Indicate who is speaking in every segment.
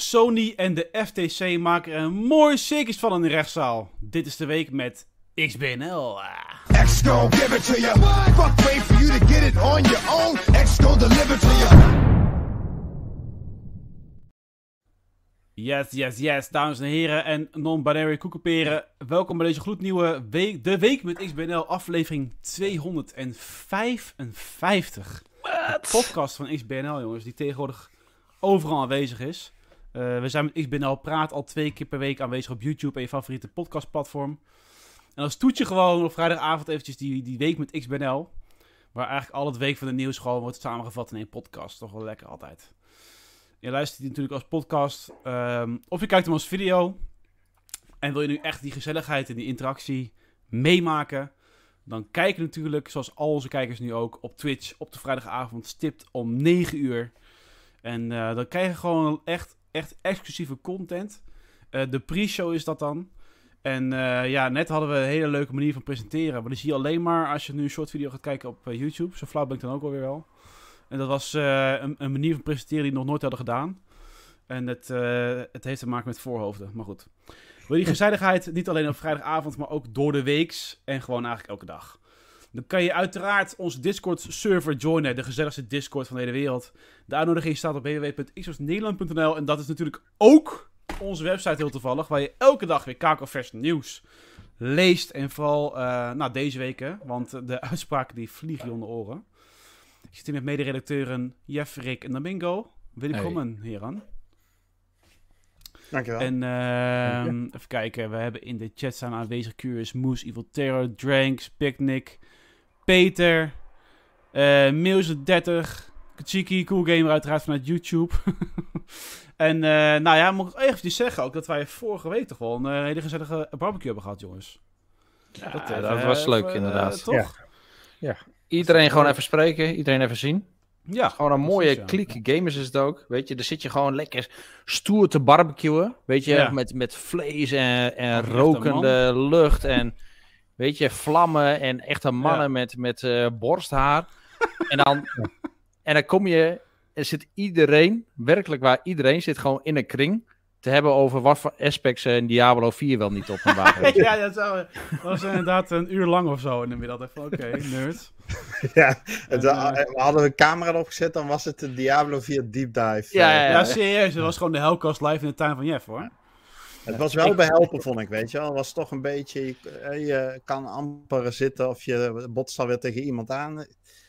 Speaker 1: Sony en de FTC maken er een mooi circus van in de rechtszaal. Dit is de week met XBNL.
Speaker 2: Give it to you. Fuck wait for you to get it on your own. Deliver to you.
Speaker 1: Yes, yes, yes, dames en heren en non-binary koekenperen. Welkom bij deze gloednieuwe week, de Week met XBNL, aflevering 255. De podcast van XBNL, jongens, die tegenwoordig overal aanwezig is. Eh, we zijn met XBNL Praat al twee keer per week aanwezig op YouTube en je favoriete podcastplatform. En als toetje gewoon op vrijdagavond eventjes die, die Week met XBNL. Waar eigenlijk al het Week van de nieuws gewoon wordt samengevat in één podcast. Toch wel lekker altijd. Je luistert die natuurlijk als podcast. ehm, of je kijkt hem als video. En wil je nu echt die gezelligheid en die interactie meemaken. Dan kijk je natuurlijk, zoals al onze kijkers nu ook, op Twitch op de vrijdagavond stipt om 9 uur. En eh, dan krijg je gewoon echt, echt exclusieve content. Eh, de pre-show is dat dan. En eh, ja, net hadden we een hele leuke manier van presenteren. Maar die zie je alleen maar als je nu een short video gaat kijken op eh, YouTube. Zo flauw ben ik dan ook alweer wel. En dat was een, een manier van presenteren die we nog nooit hadden gedaan. En het, het heeft te maken met voorhoofden. Maar goed. Wil die gezelligheid niet alleen op vrijdagavond, maar ook door de weeks. En gewoon eigenlijk elke dag. Dan kan je uiteraard onze Discord-server joinen. De gezelligste Discord van de hele wereld. De uitnodiging staat op www.xboxnederland.nl. En dat is natuurlijk ook onze website heel toevallig. Waar je elke dag weer kakelvers nieuws leest. En vooral eh, nou, deze week, hè, want de uitspraken die vliegen je onder oren. Ik zit hier met mederedacteuren Jeff, Rick en Domingo. Welkom, heren.
Speaker 3: Dankjewel.
Speaker 1: En ehm, even kijken, we hebben in de chat staan aanwezig Curious Moose, Evil Terror, Dranks, Picnic, Peter, eh Meeuwse30, Kachiki, Cool Gamer uiteraard vanuit YouTube. en eh, nou ja, moet ik eventjes zeggen ook dat wij vorige week toch wel een eh, hele gezellige barbecue hebben gehad, jongens.
Speaker 4: Ja,
Speaker 1: Dat,
Speaker 4: dat, was leuk
Speaker 1: even,
Speaker 4: inderdaad.
Speaker 1: toch?
Speaker 4: Iedereen gewoon even spreken, iedereen even zien.
Speaker 1: Ja.
Speaker 4: Gewoon een mooie
Speaker 1: precies, ja.
Speaker 4: kliek gamers is het ook. Weet je, daar zit je gewoon lekker stoer te barbecuen. Weet je,
Speaker 1: Ja.
Speaker 4: met, met vlees en, en rokende lucht en weet je, vlammen en echte mannen
Speaker 1: Ja.
Speaker 4: met, met eh, borsthaar. en, dan, en dan kom je, er zit iedereen, werkelijk waar iedereen zit gewoon in een kring te hebben over wat voor aspects eh, in Diablo 4 wel niet op een wagen. weet je.
Speaker 1: ja, dat, zou, dat was inderdaad een uur lang of zo in de middag. Even, Oké, nerd.
Speaker 3: ja,
Speaker 1: En, eh,
Speaker 3: we hadden we een camera erop gezet, dan was het de Diablo 4 Deep Dive.
Speaker 4: Ja, ja,
Speaker 1: Ja, serieus. Het was gewoon de Hellcast live in de tuin van Jeff, hoor.
Speaker 3: Het was wel behelpen, vond ik, weet je wel. Het was toch een beetje, je, eh, je kan amper zitten of je botst alweer tegen iemand aan. Een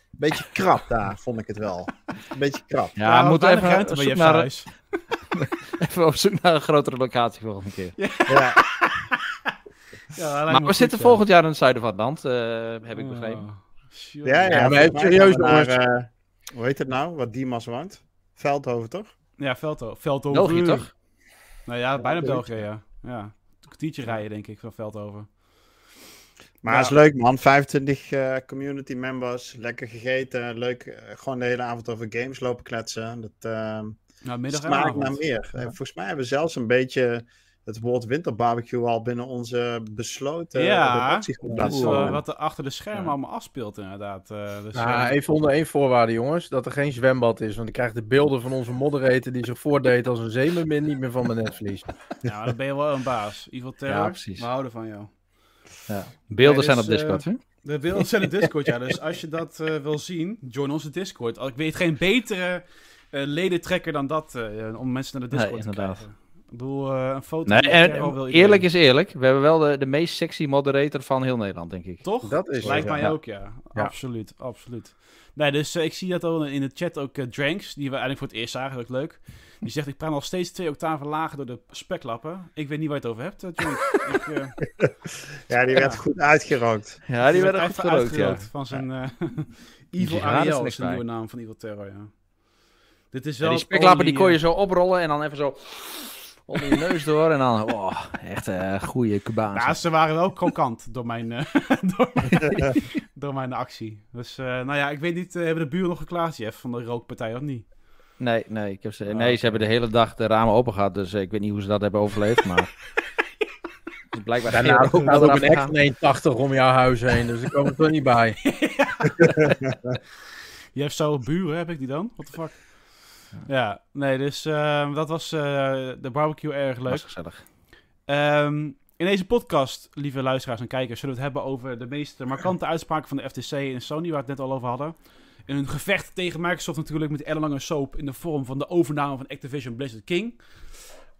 Speaker 3: beetje krap daar, vond ik het wel. Een beetje krap.
Speaker 4: Ja, we
Speaker 1: we
Speaker 4: moeten even,
Speaker 1: ruimte
Speaker 4: op
Speaker 1: bij
Speaker 4: zoek
Speaker 1: Jeff's
Speaker 4: naar,
Speaker 1: huis.
Speaker 4: even op zoek naar een grotere locatie volgende keer.
Speaker 3: Ja,
Speaker 1: Ja,
Speaker 4: Maar we
Speaker 1: goed,
Speaker 4: zitten
Speaker 1: ja.
Speaker 4: volgend jaar in het zuiden van het land, eh, heb ik begrepen.
Speaker 1: Oh, shit.
Speaker 3: ja, ja,
Speaker 5: Ja, maar even serieus,
Speaker 3: naar, eh, hoe heet het nou, wat Dimas woont? Veldhoven, toch?
Speaker 1: Ja, Veldhoven. Veldhoven.
Speaker 4: België toch?
Speaker 1: Nou ja, bijna. België, ja. Ja, een kwartiertje rijden, denk ik, van Veldhoven.
Speaker 3: Maar
Speaker 1: Ja.
Speaker 3: het is leuk, man. 25 eh, community members, lekker gegeten, leuk. eh, gewoon de hele avond over games lopen kletsen. Dat ehm
Speaker 1: Nou, middag en
Speaker 3: smaakt naar meer. Eh, Volgens mij hebben we zelfs een beetje het woord winterbarbecue al binnen onze besloten
Speaker 1: Ja, Dat is wat er achter de schermen
Speaker 3: Ja.
Speaker 1: allemaal afspeelt, inderdaad. eh, dus,
Speaker 5: Nou,
Speaker 1: eh,
Speaker 5: even onder één voorwaarde, jongens. Dat er geen zwembad is. Want ik krijg de beelden van onze moderator die zich voordeed als een zeemermin niet meer van mijn netvlies.
Speaker 1: ja, dan ben je wel een baas. Evil Terror,
Speaker 4: Ja, precies.
Speaker 1: we houden van jou.
Speaker 4: Beelden
Speaker 1: Nee,
Speaker 4: zijn
Speaker 1: dus,
Speaker 4: op Discord, hè?
Speaker 1: De beelden zijn in Discord, ja. Dus als je dat eh, wil zien, join onze Discord. Ik weet geen betere eh ledentrekker dan dat, eh, om mensen naar de
Speaker 4: Nee,
Speaker 1: Discord te
Speaker 4: inderdaad.
Speaker 1: krijgen. Ik bedoel, eh, een foto
Speaker 4: Nee, en
Speaker 1: wil
Speaker 4: eerlijk is eerlijk, we hebben wel de, de meest sexy moderator van heel Nederland, denk ik.
Speaker 1: Toch?
Speaker 5: Dat is
Speaker 1: Lijkt
Speaker 5: zo,
Speaker 1: mij
Speaker 5: ja.
Speaker 1: ook, ja.
Speaker 5: Ja.
Speaker 1: Absoluut, absoluut. Nee, dus eh, ik zie dat al in de chat ook eh, Dranks, die we eigenlijk voor het eerst zagen, dat is leuk. Die zegt, ik praat nog steeds twee octaven lager door de speklappen. Ik weet niet waar je het over hebt, Dranks. ik,
Speaker 3: Ja, die werd goed uitgerookt.
Speaker 4: Ja, die
Speaker 1: werd
Speaker 4: werden goed
Speaker 1: uitgerookt van zijn eh Evil Ariel, is de nieuwe naam van Evil Terror, ja. Dit is
Speaker 4: Ja,
Speaker 1: wel
Speaker 4: die speklappen die kon je zo oprollen en dan even zo onder je neus door. En dan, oh, echt een goede Cubaanse.
Speaker 1: Ja, ze waren wel krokant door mijn, eh, door, mijn door mijn actie. Dus, eh, nou ja, ik weet niet, eh, hebben de buren nog geklaagd, Jeff, van de rookpartij of niet?
Speaker 4: Nee, nee, ik heb ze,
Speaker 1: Ah,
Speaker 4: nee, ze hebben de hele dag de ramen open gehad, dus eh, ik weet niet hoe ze dat hebben overleefd, maar... Dus blijkbaar
Speaker 5: Daarna ook nog
Speaker 4: eraf
Speaker 5: een 1,80 om jouw huis heen. Dus ik kom er toch niet bij.
Speaker 1: Je hebt zo buren, heb ik die dan? What the fuck? Ja, nee, dus eh, dat was eh, de barbecue erg
Speaker 4: Was
Speaker 1: leuk.
Speaker 4: gezellig.
Speaker 1: Ehm, in deze podcast, lieve luisteraars en kijkers, zullen we het hebben over de meest markante uitspraken van de FTC en Sony, waar we het net al over hadden. In hun gevecht tegen Microsoft natuurlijk met ellenlange soap in de vorm van de overname van Activision Blizzard King.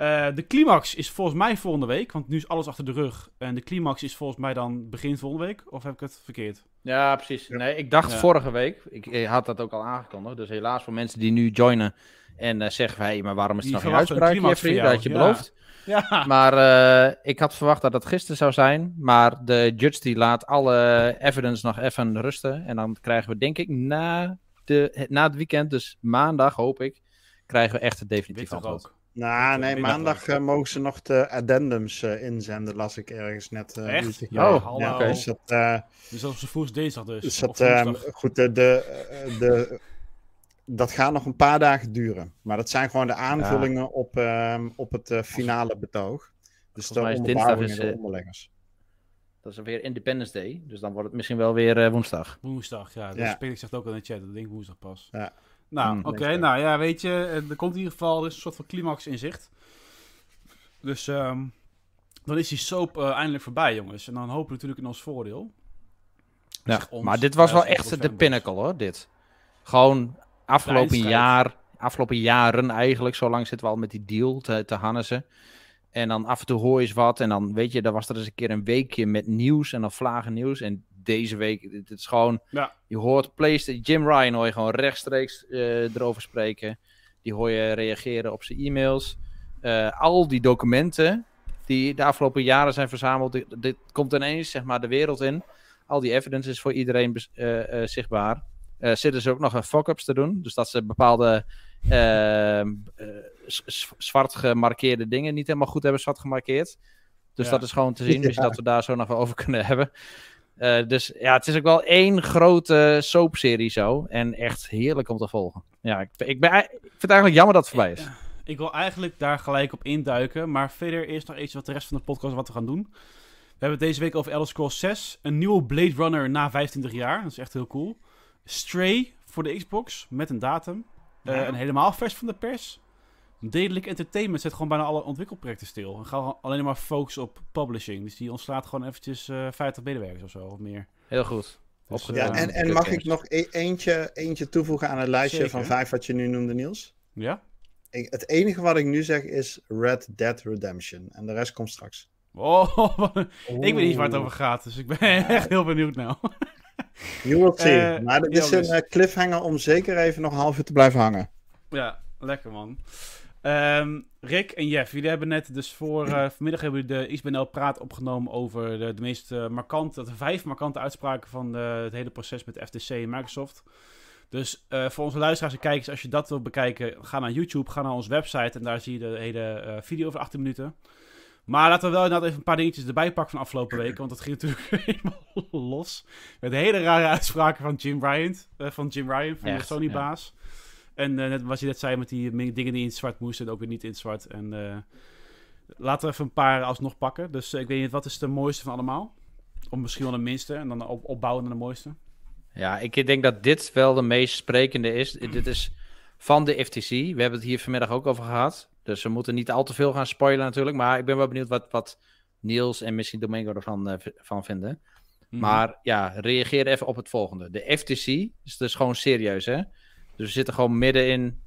Speaker 1: Eh, de climax is volgens mij volgende week, want nu is alles achter de rug. En de climax is volgens mij dan begin volgende week, of heb ik het verkeerd?
Speaker 4: Ja, precies. Nee, ik dacht
Speaker 1: Ja.
Speaker 4: vorige week, ik, had dat ook al aangekondigd, dus helaas voor mensen die nu joinen en eh, zeggen van, hé, maar waarom is er
Speaker 1: Die
Speaker 4: nog geen
Speaker 1: een
Speaker 4: uitspraak,
Speaker 1: climax
Speaker 4: Jeffrey? Dat had je
Speaker 1: ja.
Speaker 4: beloofd.
Speaker 1: Ja,
Speaker 4: Maar eh, ik had verwacht dat het gisteren zou zijn. Maar de judge die laat alle evidence nog even rusten. En dan krijgen we denk ik na, de, na het weekend, dus maandag hoop ik, krijgen we echt het definitief antwoord.
Speaker 1: ook.
Speaker 3: Nou, nee, maandag eh, mogen ze nog de addendums eh, inzenden, las ik ergens net. eh,
Speaker 1: Echt?
Speaker 3: uurtje
Speaker 1: Ja, hallo.
Speaker 3: Ja, dus dat, eh,
Speaker 1: Dus dat is vroeg dinsdag dus.
Speaker 3: dus
Speaker 1: of
Speaker 3: dat, eh,
Speaker 1: woensdag.
Speaker 3: goed, de, de, de, dat gaat nog een paar dagen duren. Maar dat zijn gewoon de aanvullingen op, ehm, op het eh, finale betoog. Dus de
Speaker 4: mij is is,
Speaker 3: de onderleggers.
Speaker 4: Dat is weer Independence Day. Dus dan wordt het misschien wel weer eh, woensdag.
Speaker 1: Woensdag, ja. Dat
Speaker 3: Ja.
Speaker 1: Peter zegt ook in de chat. Dat denk ik woensdag pas.
Speaker 3: Ja.
Speaker 1: Nou,
Speaker 4: Hmm.
Speaker 1: oké. Nou ja, weet je. eh, Er komt in ieder geval er is een soort van climax in zicht. Dus ehm, dan is die soap eh, eindelijk voorbij, jongens. En dan hopen we natuurlijk in ons voordeel.
Speaker 4: Ja,
Speaker 1: ons,
Speaker 4: maar dit was wel echt de
Speaker 1: fanboys.
Speaker 4: pinnacle hoor, dit. Gewoon afgelopen jaar, afgelopen jaren eigenlijk, zo lang zitten we al met die deal te, te hannezen. En dan af en toe hoor je eens wat en dan weet je, dan was er eens een keer een weekje met nieuws en dan vlagen nieuws. En deze week, dit is gewoon,
Speaker 1: Ja.
Speaker 4: je hoort PlayStation, Jim Ryan hoor je gewoon rechtstreeks eh, erover spreken. Die hoor je reageren op zijn e-mails. Eh, al die documenten die de afgelopen jaren zijn verzameld, dit, dit komt ineens zeg maar de wereld in. Al die evidence is voor iedereen bes- eh, eh, zichtbaar. Eh zitten ze ook nog een fuck-ups te doen. Dus dat ze bepaalde ehm, eh, zwart gemarkeerde dingen niet helemaal goed hebben zwart gemarkeerd. Dus
Speaker 1: Ja.
Speaker 4: dat is gewoon te zien.
Speaker 3: Ja.
Speaker 4: dat we daar zo nog wel over kunnen hebben. Eh, dus ja, het is ook wel één grote soapserie zo. En echt heerlijk om te volgen. Ja, ik, ik, ben, ik vind het eigenlijk jammer dat het voorbij is.
Speaker 1: Ik wil eigenlijk daar gelijk op induiken. Maar verder eerst nog iets wat de rest van de podcast wat we gaan doen. We hebben het deze week over Elder Scrolls 6. Een nieuwe Blade Runner na 25 jaar. Dat is echt heel cool. Stray voor de Xbox met een datum. Eh, en helemaal vers van de pers. Dedelijk Entertainment zet gewoon bijna alle ontwikkelprojecten stil. En gaan alleen maar focussen op publishing. Dus die ontslaat gewoon eventjes eh 50 medewerkers of zo, of meer.
Speaker 4: Heel goed.
Speaker 1: Dus,
Speaker 3: Ja, en, en mag ik nog e- eentje, eentje toevoegen aan het lijstje
Speaker 1: Zeker.
Speaker 3: van vijf wat je nu noemde, Niels?
Speaker 1: Ja?
Speaker 3: Ik- het enige wat ik nu zeg is Red Dead Redemption. En de rest komt straks.
Speaker 1: Oh, ik weet niet waar het over gaat. Dus ik ben echt heel benieuwd nou.
Speaker 3: You will see.
Speaker 1: Eh,
Speaker 3: maar dit is een eh, cliffhanger om zeker even nog een half uur te blijven hangen.
Speaker 1: Ja, lekker man. Ehm, Rick en Jeff, jullie hebben net dus voor eh, vanmiddag hebben jullie de XBNL praat opgenomen over de, de meest eh, markante, de vijf markante uitspraken van de- het hele proces met FTC en Microsoft. Dus eh, voor onze luisteraars en kijkers, als je dat wil bekijken, ga naar YouTube, ga naar onze website en daar zie je de hele eh, video over 18 minuten. Maar laten we wel inderdaad even een paar dingetjes erbij pakken van afgelopen weken, want dat ging natuurlijk helemaal los. Met hele rare uitspraken van Jim Ryan, eh, van Jim Ryan, van de Sony-baas. En eh, net wat je net zei met die dingen die in het zwart moesten, ook weer niet in het zwart. En eh, laten we even een paar alsnog pakken. Dus eh, ik weet niet, wat is de mooiste van allemaal? Of misschien wel de minste en dan op, opbouwen naar de mooiste.
Speaker 4: Ja, ik denk dat dit wel de meest sprekende is. Dit is van de FTC. We hebben het hier vanmiddag ook over gehad. Dus we moeten niet al te veel gaan spoilen natuurlijk. Maar ik ben wel benieuwd wat, wat Niels en misschien Domingo ervan van vinden.
Speaker 1: Mhm.
Speaker 4: Maar ja, reageer even op het volgende. De FTC is dus gewoon serieus, hè? Dus we zitten gewoon midden in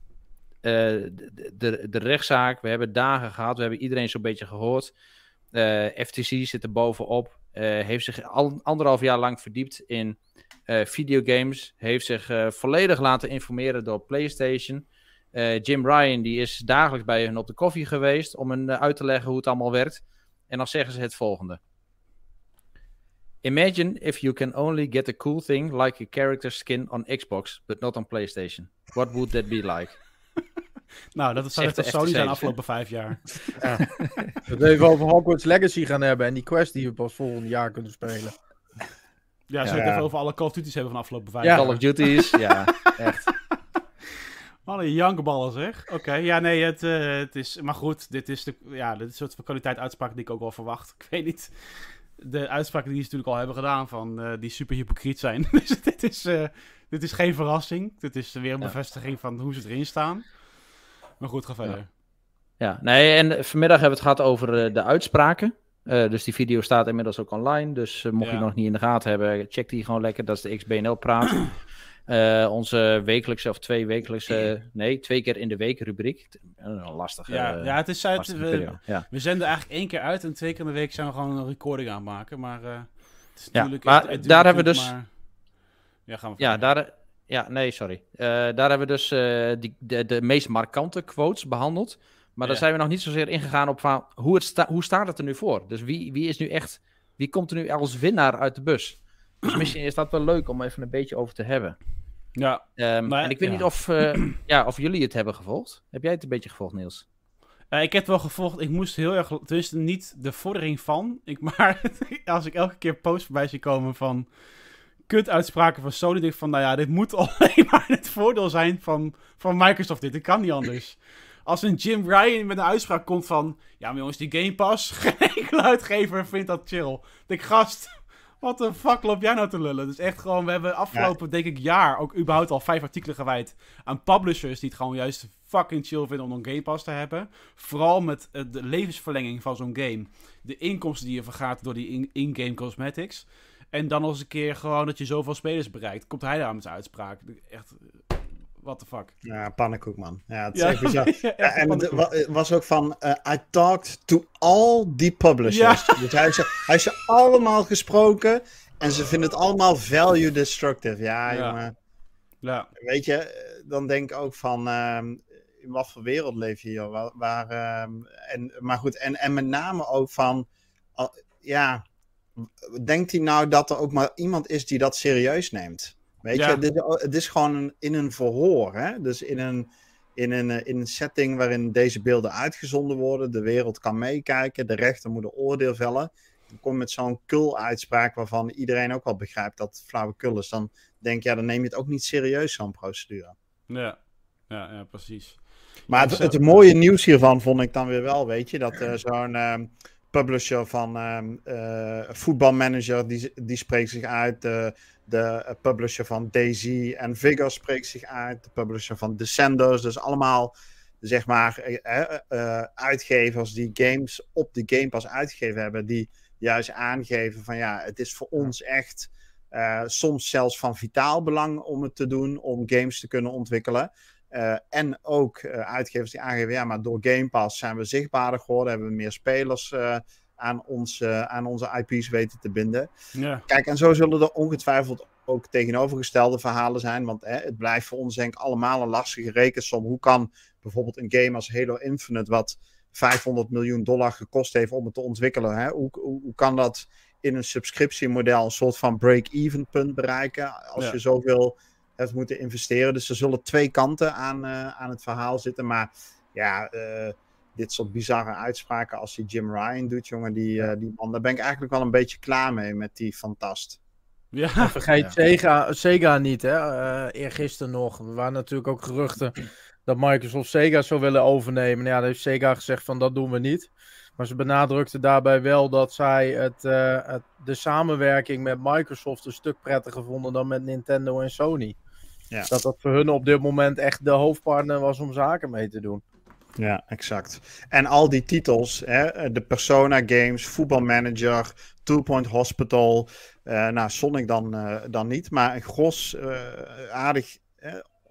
Speaker 4: eh, de, de, de rechtszaak. We hebben dagen gehad. We hebben iedereen zo'n beetje gehoord. Eh, FTC zit er bovenop. eh, heeft zich al anderhalf jaar lang verdiept in videogames. Heeft zich volledig laten informeren door PlayStation. Jim Ryan die is dagelijks bij hen op de koffie geweest om hen uit te leggen hoe het allemaal werkt. En dan zeggen ze het volgende. Imagine if you can only get a cool thing like a character skin on Xbox, but not on PlayStation. What would that be like?
Speaker 1: nou, dat zou echt
Speaker 4: de
Speaker 1: Sony zijn de afgelopen vijf jaar.
Speaker 5: Dat we even over Hogwarts Legacy gaan hebben en die quest die we pas volgend jaar kunnen spelen.
Speaker 1: Ja, zullen we
Speaker 3: Ja.
Speaker 1: het even over alle Call of Duty's hebben van de afgelopen vijf
Speaker 5: Ja.
Speaker 1: jaar?
Speaker 4: Call of Duty's, ja, echt.
Speaker 1: Alle jankballen zeg. Oké, ja nee, het, eh, het is... Maar goed, dit is de ja, dit is een soort van kwaliteit uitspraak die ik ook wel verwacht. Ik weet niet. De uitspraken die ze natuurlijk al hebben gedaan van eh, die super hypocriet zijn. dus dit is, eh, dit is geen verrassing. Dit is weer een
Speaker 4: Ja.
Speaker 1: bevestiging van hoe ze erin staan. Maar goed, ga verder.
Speaker 4: Ja, nee, en vanmiddag hebben we het gehad over eh, de uitspraken. Dus die video staat inmiddels ook online. Dus mocht je
Speaker 1: Ja.
Speaker 4: nog niet in de gaten hebben, check die gewoon lekker. Dat is de XBNL Eh, onze wekelijkse of twee wekelijkse, nee, twee keer in de week rubriek. Een lastige,
Speaker 1: Ja,
Speaker 4: eh,
Speaker 1: ja, het is uit. We.
Speaker 4: Ja.
Speaker 1: we zenden eigenlijk één keer uit en twee keer in de week zijn we gewoon een recording aan het maken. Maar eh, het is
Speaker 4: Ja, maar
Speaker 1: het-
Speaker 4: daar hebben we dus-
Speaker 1: maar- Ja, gaan we
Speaker 4: Ja, daar, ja, nee, sorry. Eh, daar hebben we dus eh, die, de, de meest markante quotes behandeld. Maar daar zijn we nog niet zozeer ingegaan op van hoe, het sta, hoe staat het er nu voor? Dus wie, wie is nu echt, wie komt er nu als winnaar uit de bus? Dus misschien is dat wel leuk om even een beetje over te hebben.
Speaker 1: Ja,
Speaker 4: Ehm,
Speaker 1: Maar-
Speaker 4: en ik weet
Speaker 1: ja.
Speaker 4: niet of, eh, ja, of jullie het hebben gevolgd. Heb jij het een beetje gevolgd, Niels?
Speaker 1: Eh, ik heb het wel gevolgd. Ik moest heel erg. Tenminste, niet de vordering van. Ik, maar als ik elke keer posts voorbij zie komen van. Kut uitspraken van Sony. Denk ik van. Nou ja, dit moet alleen maar het voordeel zijn van, van Microsoft. Dit, dit kan niet anders. Als een Jim Ryan met een uitspraak komt van. Ja, maar jongens, die Game Pass. Geen enkele uitgever vindt dat chill. Ik denk, gast. Wat de fuck loop jij nou te lullen? Dus echt gewoon, we hebben afgelopen, denk ik, jaar ook überhaupt al vijf artikelen gewijd aan publishers die het gewoon juist fucking chill vinden om een Game Pass te hebben. Vooral met eh, de levensverlenging van zo'n game. De inkomsten die je vergaat door die in- in-game cosmetics. En dan nog eens een keer gewoon dat je zoveel spelers bereikt. Komt hij daar met zijn uitspraak. Echt, what the fuck.
Speaker 3: Ja, pannenkoek, man. Ja, het is
Speaker 1: Ja,
Speaker 3: echt bizar. Ja, en het was ook van, eh, I talked to all the publishers. Dus hij heeft, ze, hij heeft ze allemaal gesproken en ze vinden het allemaal value destructive. Ja,
Speaker 1: Ja.
Speaker 3: jongen.
Speaker 1: Ja,
Speaker 3: Weet je, dan denk ik ook van, ehm, in wat voor wereld leef je hier? Waar, waar, ehm, en, maar goed, en, en met name ook van, ja, denkt hij nou dat er ook maar iemand is die dat serieus neemt? Weet
Speaker 1: Ja.
Speaker 3: je, dit, het is gewoon een, in een verhoor, hè? Dus in een, in, een, eh, in een setting waarin deze beelden uitgezonden worden, de wereld kan meekijken, de rechter moet een oordeel vellen. Dan kom je met zo'n kul-uitspraak waarvan iedereen ook wel begrijpt dat het flauwekul is. Dan denk je, ja, dan neem je het ook niet serieus, zo'n procedure.
Speaker 1: ja, ja, ja precies.
Speaker 3: Maar het, het mooie nieuws hiervan vond ik dan weer wel, weet je, dat eh, zo'n ehm, publisher van eh, voetbalmanager, die, die spreekt zich uit. De, publisher van Daisy en Vigor spreekt zich uit. De publisher van Descenders. Dus allemaal, zeg maar, eh, eh, eh, uitgevers die games op de Game Pass uitgegeven hebben. Die juist aangeven van ja, het is voor ons echt eh, soms zelfs van vitaal belang om het te doen. Om games te kunnen ontwikkelen. En ook uitgevers die aangeven, ja, maar door Game Pass zijn we zichtbaarder geworden. Hebben we meer spelers aan, ons, aan onze IP's weten te binden.
Speaker 1: Ja,
Speaker 3: Kijk, en zo zullen er ongetwijfeld ook tegenovergestelde verhalen zijn. Want hè, het blijft voor ons denk ik allemaal een lastige rekensom. Hoe kan bijvoorbeeld een game als Halo Infinite, wat 500 miljoen dollar gekost heeft om het te ontwikkelen, hè, hoe, hoe, hoe kan dat in een subscriptiemodel een soort van break-even punt bereiken als
Speaker 1: Ja.
Speaker 3: je zoveel hebt moeten investeren? Dus er zullen twee kanten aan, eh, aan het verhaal zitten. Maar ja, eh, dit soort bizarre uitspraken als die Jim Ryan doet, jongen, die, eh, die man, daar ben ik eigenlijk wel een beetje klaar mee met die fantast.
Speaker 1: ja,
Speaker 5: Vergeet
Speaker 4: Ja.
Speaker 5: Sega, Sega niet, hè? Eh eergisteren nog. Er waren natuurlijk ook geruchten dat Microsoft Sega zou willen overnemen. Nou Ja, daar heeft Sega gezegd van dat doen we niet. Maar ze benadrukte daarbij wel dat zij het, eh, het, de samenwerking met Microsoft een stuk prettiger vonden dan met Nintendo en Sony.
Speaker 3: Ja.
Speaker 5: Dat dat voor hun op dit moment echt de hoofdpartner was om zaken mee te doen.
Speaker 3: Ja, exact. En al die titels, hè, de Persona games, Voetbalmanager, Two Point Hospital, eh, nou Sonic dan, eh, dan niet, maar een gros eh, aardig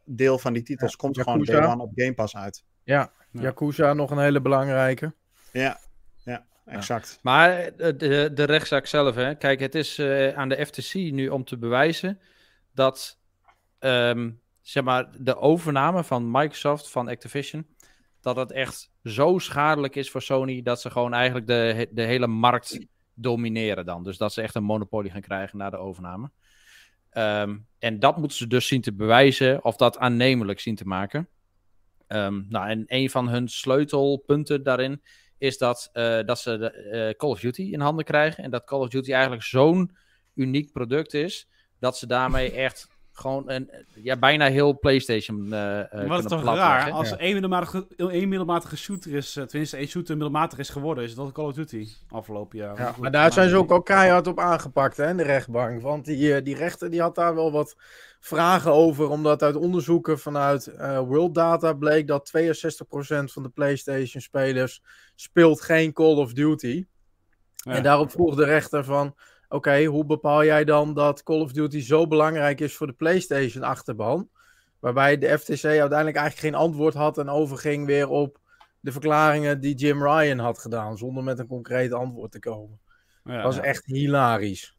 Speaker 3: deel van die titels
Speaker 5: Ja,
Speaker 3: komt
Speaker 5: Yakuza.
Speaker 3: gewoon day one op Game Pass uit.
Speaker 5: Ja,
Speaker 1: Ja.
Speaker 5: Yakuza nog een hele belangrijke.
Speaker 3: Ja, ja, exact.
Speaker 4: Maar de, de rechtszaak zelf, hè. Kijk, het is eh, aan de FTC nu om te bewijzen dat, ehm, zeg maar, de overname van Microsoft, van Activision, dat het echt zo schadelijk is voor Sony, dat ze gewoon eigenlijk de, de hele markt domineren dan. Dus dat ze echt een monopolie gaan krijgen na de overname. Ehm, en dat moeten ze dus zien te bewijzen, of dat aannemelijk zien te maken. Ehm, nou, en een van hun sleutelpunten daarin is dat, eh, dat ze de, eh, Call of Duty in handen krijgen. En dat Call of Duty eigenlijk zo'n uniek product is, dat ze daarmee echt gewoon een, ja, bijna heel PlayStation eh eh,
Speaker 1: Wat is toch raar? Als
Speaker 5: Ja.
Speaker 1: er één middelmatige, één middelmatige shooter is, eh, tenminste één shooter middelmatig is geworden, is dat Call of Duty afgelopen jaar.
Speaker 5: Ja, maar daar zijn ze
Speaker 1: maar-
Speaker 5: ook al keihard op aangepakt, hè, in de rechtbank. Want die, eh, die rechter die had daar wel wat vragen over, omdat uit onderzoeken vanuit eh, World Data bleek dat 62% van de PlayStation-spelers speelt geen Call of Duty.
Speaker 1: Ja.
Speaker 5: En daarop vroeg de rechter van, oké, hoe bepaal jij dan dat Call of Duty zo belangrijk is voor de PlayStation-achterban? Waarbij de FTC uiteindelijk eigenlijk geen antwoord had en overging weer op de verklaringen die Jim Ryan had gedaan, zonder met een concreet antwoord te komen.
Speaker 1: Ja,
Speaker 5: Dat was
Speaker 1: ja.
Speaker 5: echt hilarisch.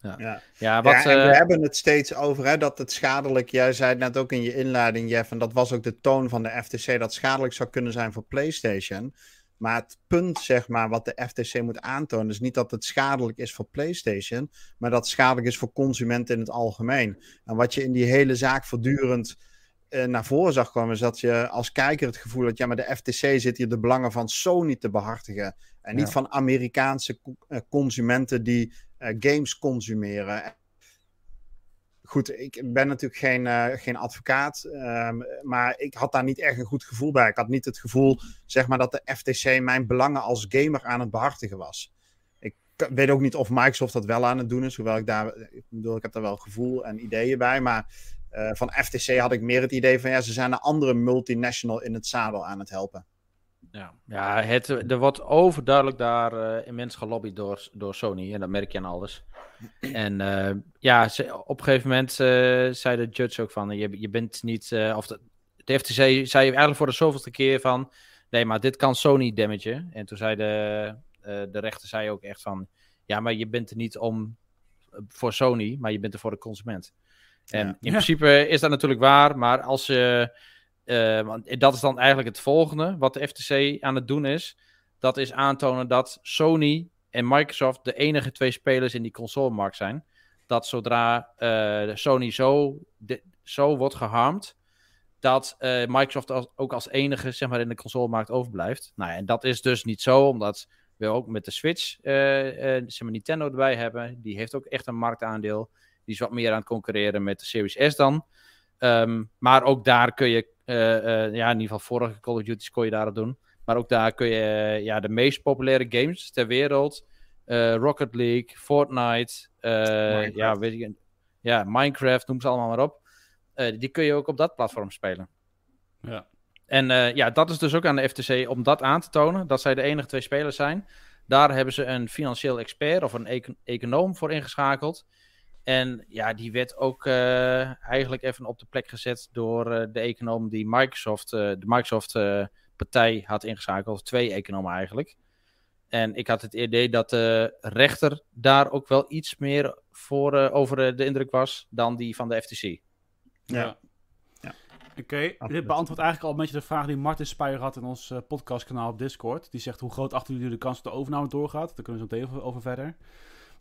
Speaker 3: Ja.
Speaker 4: Ja, wat,
Speaker 3: ja, en we
Speaker 4: eh,
Speaker 3: hebben het steeds over hè, dat het schadelijk, jij zei het net ook in je inleiding, Jeff, en dat was ook de toon van de FTC, dat het schadelijk zou kunnen zijn voor PlayStation. Maar het punt, zeg maar, wat de FTC moet aantonen, is niet dat het schadelijk is voor PlayStation, maar dat het schadelijk is voor consumenten in het algemeen. En wat je in die hele zaak voortdurend eh, naar voren zag komen, is dat je als kijker het gevoel had, ja, maar de FTC zit hier de belangen van Sony te behartigen. En niet
Speaker 5: Ja.
Speaker 3: van Amerikaanse co- eh, consumenten die eh, games consumeren. Goed, ik ben natuurlijk geen, eh, geen advocaat, ehm, maar ik had daar niet echt een goed gevoel bij. Ik had niet het gevoel, zeg maar, dat de FTC mijn belangen als gamer aan het behartigen was. Ik weet ook niet of Microsoft dat wel aan het doen is, hoewel ik daar, ik bedoel, ik heb daar wel gevoel en ideeën bij, maar eh, van FTC had ik meer het idee van, ja, ze zijn een andere multinational in het zadel aan het helpen.
Speaker 4: Ja, ja het, er wordt overduidelijk daar eh, immens gelobbyd door, door Sony. En dat merk je aan alles. En eh, ja, ze, op een gegeven moment eh, zei de judge ook van... Je, je bent niet... of de, de FTC zei eigenlijk voor de zoveelste keer van... Nee, maar dit kan Sony damagen. En toen zei de, de rechter zei ook echt van... Ja, maar je bent er niet om voor Sony, maar je bent er voor de consument. En
Speaker 3: Ja.
Speaker 4: in principe is dat natuurlijk waar, maar als je... eh, want dat is dan eigenlijk het volgende wat de FTC aan het doen is. Dat is aantonen dat Sony en Microsoft de enige twee spelers in die consolemarkt zijn. Dat zodra eh, Sony zo, zo wordt geharmd, dat eh, Microsoft ook als enige zeg maar, in de consolemarkt overblijft. Nou ja, en dat is dus niet zo, omdat we ook met de Switch eh, zeg maar Nintendo erbij hebben. Die heeft ook echt een marktaandeel. Die is wat meer aan het concurreren met de Series S dan. Ehm, maar ook daar kun je, ja, in ieder geval vorige Call of Duty's kon je daarop doen. Maar ook daar kun je eh, ja, de meest populaire games ter wereld, eh, Rocket League, Fortnite, eh,
Speaker 3: Minecraft.
Speaker 4: ja, weet ik, ja, Minecraft, noem ze allemaal maar op. Eh, die kun je ook op dat platform spelen.
Speaker 1: Ja.
Speaker 4: En eh, ja, dat is dus ook aan de FTC om dat aan te tonen, dat zij de enige twee spelers zijn. Daar hebben ze een financieel expert of een econ- econoom voor ingeschakeld. En ja, die werd ook eh, eigenlijk even op de plek gezet door eh, de econoom die Microsoft, eh, de Microsoft-partij had ingeschakeld. Twee economen eigenlijk. En ik had het idee dat de rechter daar ook wel iets meer voor eh, over de indruk was dan die van de FTC.
Speaker 3: Ja.
Speaker 1: Oké, dit beantwoordt eigenlijk al een beetje de vraag die Martin Speyer had in ons podcastkanaal op Discord. Die zegt, hoe groot achten jullie de kans dat de overname doorgaat? Daar kunnen we zo meteen over verder.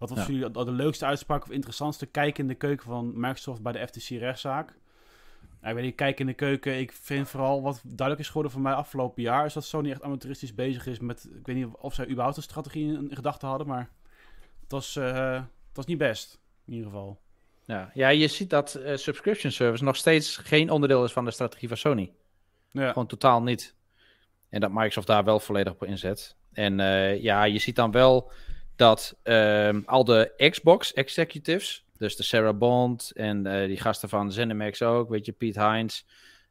Speaker 1: Wat was
Speaker 4: Ja.
Speaker 1: jullie de, de leukste uitspraak of interessantste kijk in de keuken van Microsoft bij de FTC-rechtszaak? Nou, ik weet niet, kijk in de keuken. Ik vind vooral wat duidelijk is geworden voor mij afgelopen jaar... is dat Sony echt amateuristisch bezig is met... Ik weet niet of zij überhaupt een strategie in, in gedachten hadden, maar... Het was, eh, het was niet best, in ieder geval.
Speaker 4: Ja, ja je ziet dat eh, subscription service nog steeds geen onderdeel is van de strategie van Sony.
Speaker 1: Ja,
Speaker 4: Gewoon totaal niet. En dat Microsoft daar wel volledig op inzet. En eh, ja, je ziet dan wel dat ehm, al de Xbox executives, dus de Sarah Bond en eh, die gasten van ZeniMax ook, weet je, Pete Hines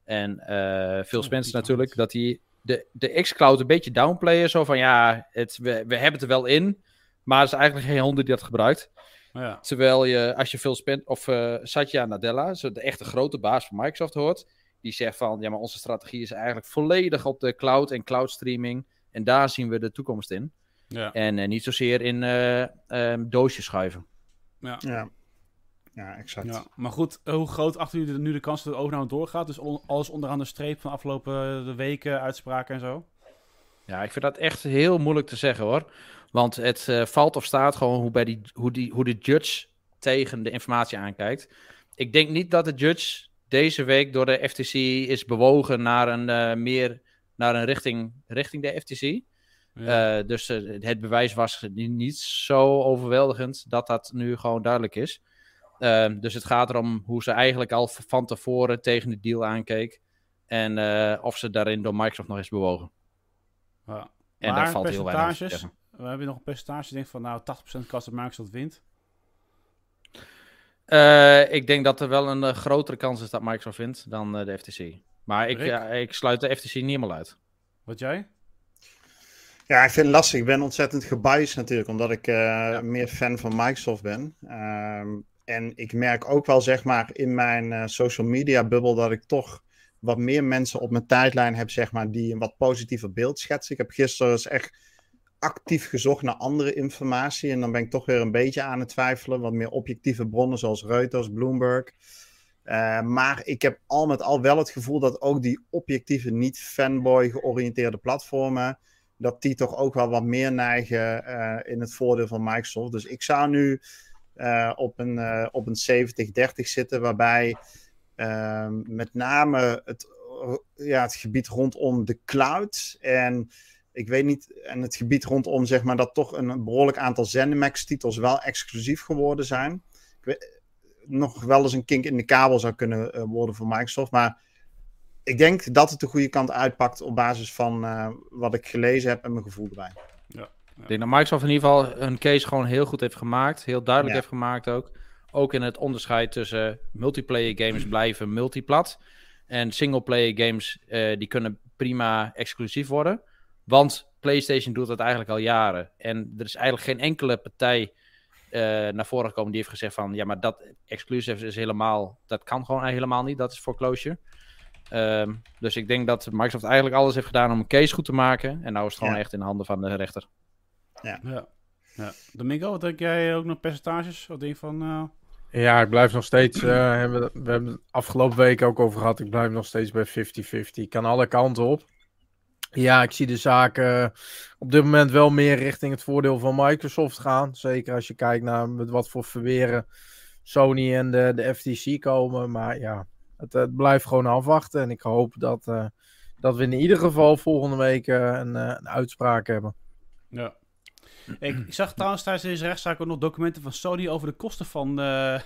Speaker 4: en eh Phil Spencer natuurlijk, dat die de, de xCloud een beetje downplayen. Zo van ja, het, we, we hebben het er wel in, maar er is eigenlijk geen hond die dat gebruikt.
Speaker 1: ja.
Speaker 4: Terwijl je, als je Phil Spencer of eh, Satya Nadella, zo de echte grote baas van Microsoft hoort, die zegt van, ja, maar onze strategie is eigenlijk volledig op de cloud en cloud streaming. En daar zien we de toekomst in.
Speaker 1: Ja.
Speaker 4: En eh, niet zozeer in eh, ehm, doosjes schuiven.
Speaker 1: ja.
Speaker 3: Ja, ja exact.
Speaker 1: Ja, maar goed, hoe groot achten jullie nu de kans dat de overname doorgaat? Dus on- alles onderaan de streep van de afgelopen eh, de weken, uitspraken en zo?
Speaker 4: Ja, ik vind dat echt heel moeilijk te zeggen hoor. Want het eh, valt of staat gewoon hoe, bij die, hoe, die, hoe de judge tegen de informatie aankijkt. Ik denk niet dat de judge deze week door de FTC is bewogen naar een eh, meer naar een richting, richting de FTC.
Speaker 1: Ja.
Speaker 4: Eh, dus eh, het bewijs was niet, niet zo overweldigend dat dat nu gewoon duidelijk is. Ehm, dus het gaat erom hoe ze eigenlijk al van tevoren tegen de deal aankeek. En eh, of ze daarin door Microsoft nog is bewogen.
Speaker 1: Ja.
Speaker 4: En
Speaker 1: Maar
Speaker 4: daar valt heel weinig te zeggen.
Speaker 1: We hebben nog een percentage. Je denkt van nou 80% kans dat Microsoft wint.
Speaker 4: Eh, ik denk dat er wel een grotere kans is dat Microsoft wint dan de FTC. Maar ik, ik sluit de FTC niet helemaal uit.
Speaker 1: Wat jij?
Speaker 3: Ja, ik vind het lastig. Ik ben ontzettend gebiased natuurlijk, omdat ik eh, meer fan van Microsoft ben. Ehm, en ik merk ook wel, zeg maar, in mijn eh, social media bubbel dat ik toch wat meer mensen op mijn tijdlijn heb, zeg maar, die een wat positiever beeld schetsen. Ik heb gisteren eens echt actief gezocht naar andere informatie. En dan ben ik toch weer een beetje aan het twijfelen. Wat meer objectieve bronnen, zoals Reuters, Bloomberg. Eh, maar ik heb al met al wel het gevoel dat ook die objectieve, niet fanboy georiënteerde platformen dat die toch ook wel wat meer neigen eh, in het voordeel van Microsoft. Dus ik zou nu eh, op een, eh, op een 70-30 zitten, waarbij ehm, met name het, ja, het gebied rondom de cloud en ik weet niet, en het gebied rondom zeg maar dat toch een behoorlijk aantal ZeniMax-titels wel exclusief geworden zijn. Ik weet, nog wel eens een kink in de kabel zou kunnen worden voor Microsoft, maar ik denk dat het de goede kant uitpakt op basis van eh, wat ik gelezen heb en mijn gevoel erbij.
Speaker 4: Ik denk dat Microsoft in ieder geval hun case gewoon heel goed heeft gemaakt. Heel duidelijk
Speaker 3: Ja.
Speaker 4: heeft gemaakt ook. Ook in het onderscheid tussen multiplayer games blijven multiplat. En singleplayer games eh, die kunnen prima exclusief worden. Want PlayStation doet dat eigenlijk al jaren. En er is eigenlijk geen enkele partij eh, naar voren gekomen die heeft gezegd van... Ja, maar dat exclusief is helemaal... Dat kan gewoon helemaal niet. Dat is foreclosure. Ehm, dus ik denk dat Microsoft eigenlijk alles heeft gedaan om een case goed te maken. En nou is het gewoon
Speaker 3: Ja.
Speaker 4: echt in de handen van de rechter.
Speaker 1: Ja. ja. Domingo, wat denk jij ook nog percentages? Wat denk je van... eh,
Speaker 5: Ja, ik blijf nog steeds. eh, hebben, we hebben het afgelopen week ook over gehad. Ik blijf nog steeds bij 50-50. Ik kan alle kanten op. Ja, ik zie de zaken op dit moment wel meer richting het voordeel van Microsoft gaan. Zeker als je kijkt naar met wat voor verweren Sony en de, de FTC komen. Maar ja, het, het blijft gewoon afwachten. En ik hoop dat, eh, dat we in ieder geval volgende week eh, een, eh, een uitspraak hebben.
Speaker 1: Ja. Ik, ik zag trouwens tijdens deze rechtszaak ook nog documenten van Sony over de kosten van eh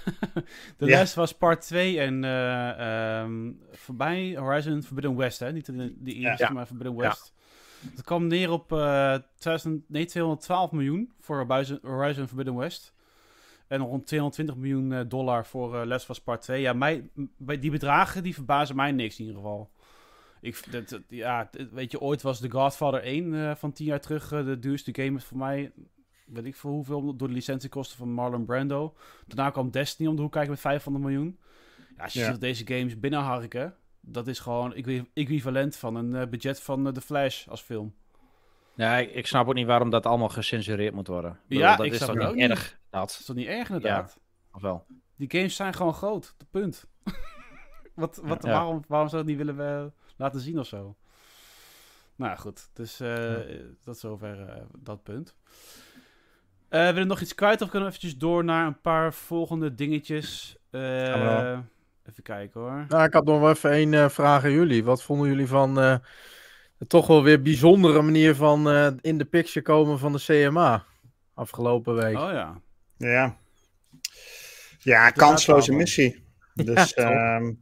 Speaker 1: de
Speaker 3: Ja.
Speaker 1: les was part 2 en eh, ehm, voorbij Horizon Forbidden West, hè? Niet de, de eerste,
Speaker 5: Ja.
Speaker 1: maar Forbidden West. Het kwam neer op eh 2000, nee, 212 miljoen voor Horizon, Horizon Forbidden West. En rond 220 miljoen eh, dollar voor eh Les was Part 2. Ja, mij, die bedragen die verbazen mij niks in ieder geval. Ik, dat, dat- ja, weet je, ooit was The Godfather 1 eh, van 10 jaar terug de duurste game voor mij. Weet ik voor hoeveel door de licentiekosten van Marlon Brando. Daarna kwam Destiny om de hoek kijken met 500 miljoen. Ja, als je
Speaker 3: Ja.
Speaker 1: ziet deze games binnenharken, dat is gewoon equi- equivalent van een budget van The Flash als film.
Speaker 4: Ja, ik, snap ook niet waarom dat allemaal gecensureerd moet worden. Ik bedoel,
Speaker 1: Ja,
Speaker 4: dat
Speaker 1: ik
Speaker 4: is
Speaker 1: snap
Speaker 4: toch
Speaker 1: het
Speaker 4: niet
Speaker 1: ook niet.
Speaker 4: erg,
Speaker 1: Dat
Speaker 4: dat.
Speaker 1: is toch niet erg inderdaad?
Speaker 4: Of wel?
Speaker 1: Die games zijn gewoon groot, de punt. wat, wat,
Speaker 4: Ja.
Speaker 1: waarom, waarom zou dat niet willen eh, laten zien of zo? Nou ja, goed, dus eh tot zover eh, dat punt. Eh willen we nog iets kwijt of kunnen we eventjes door naar een paar volgende dingetjes? Eh, even kijken hoor.
Speaker 5: Nou, ik had nog wel even één eh, vraag aan jullie. Wat vonden jullie van eh, toch wel weer bijzondere manier van eh, in de picture komen van de CMA afgelopen week?
Speaker 1: Oh ja.
Speaker 3: Ja, ja kansloze missie. Dus ehm,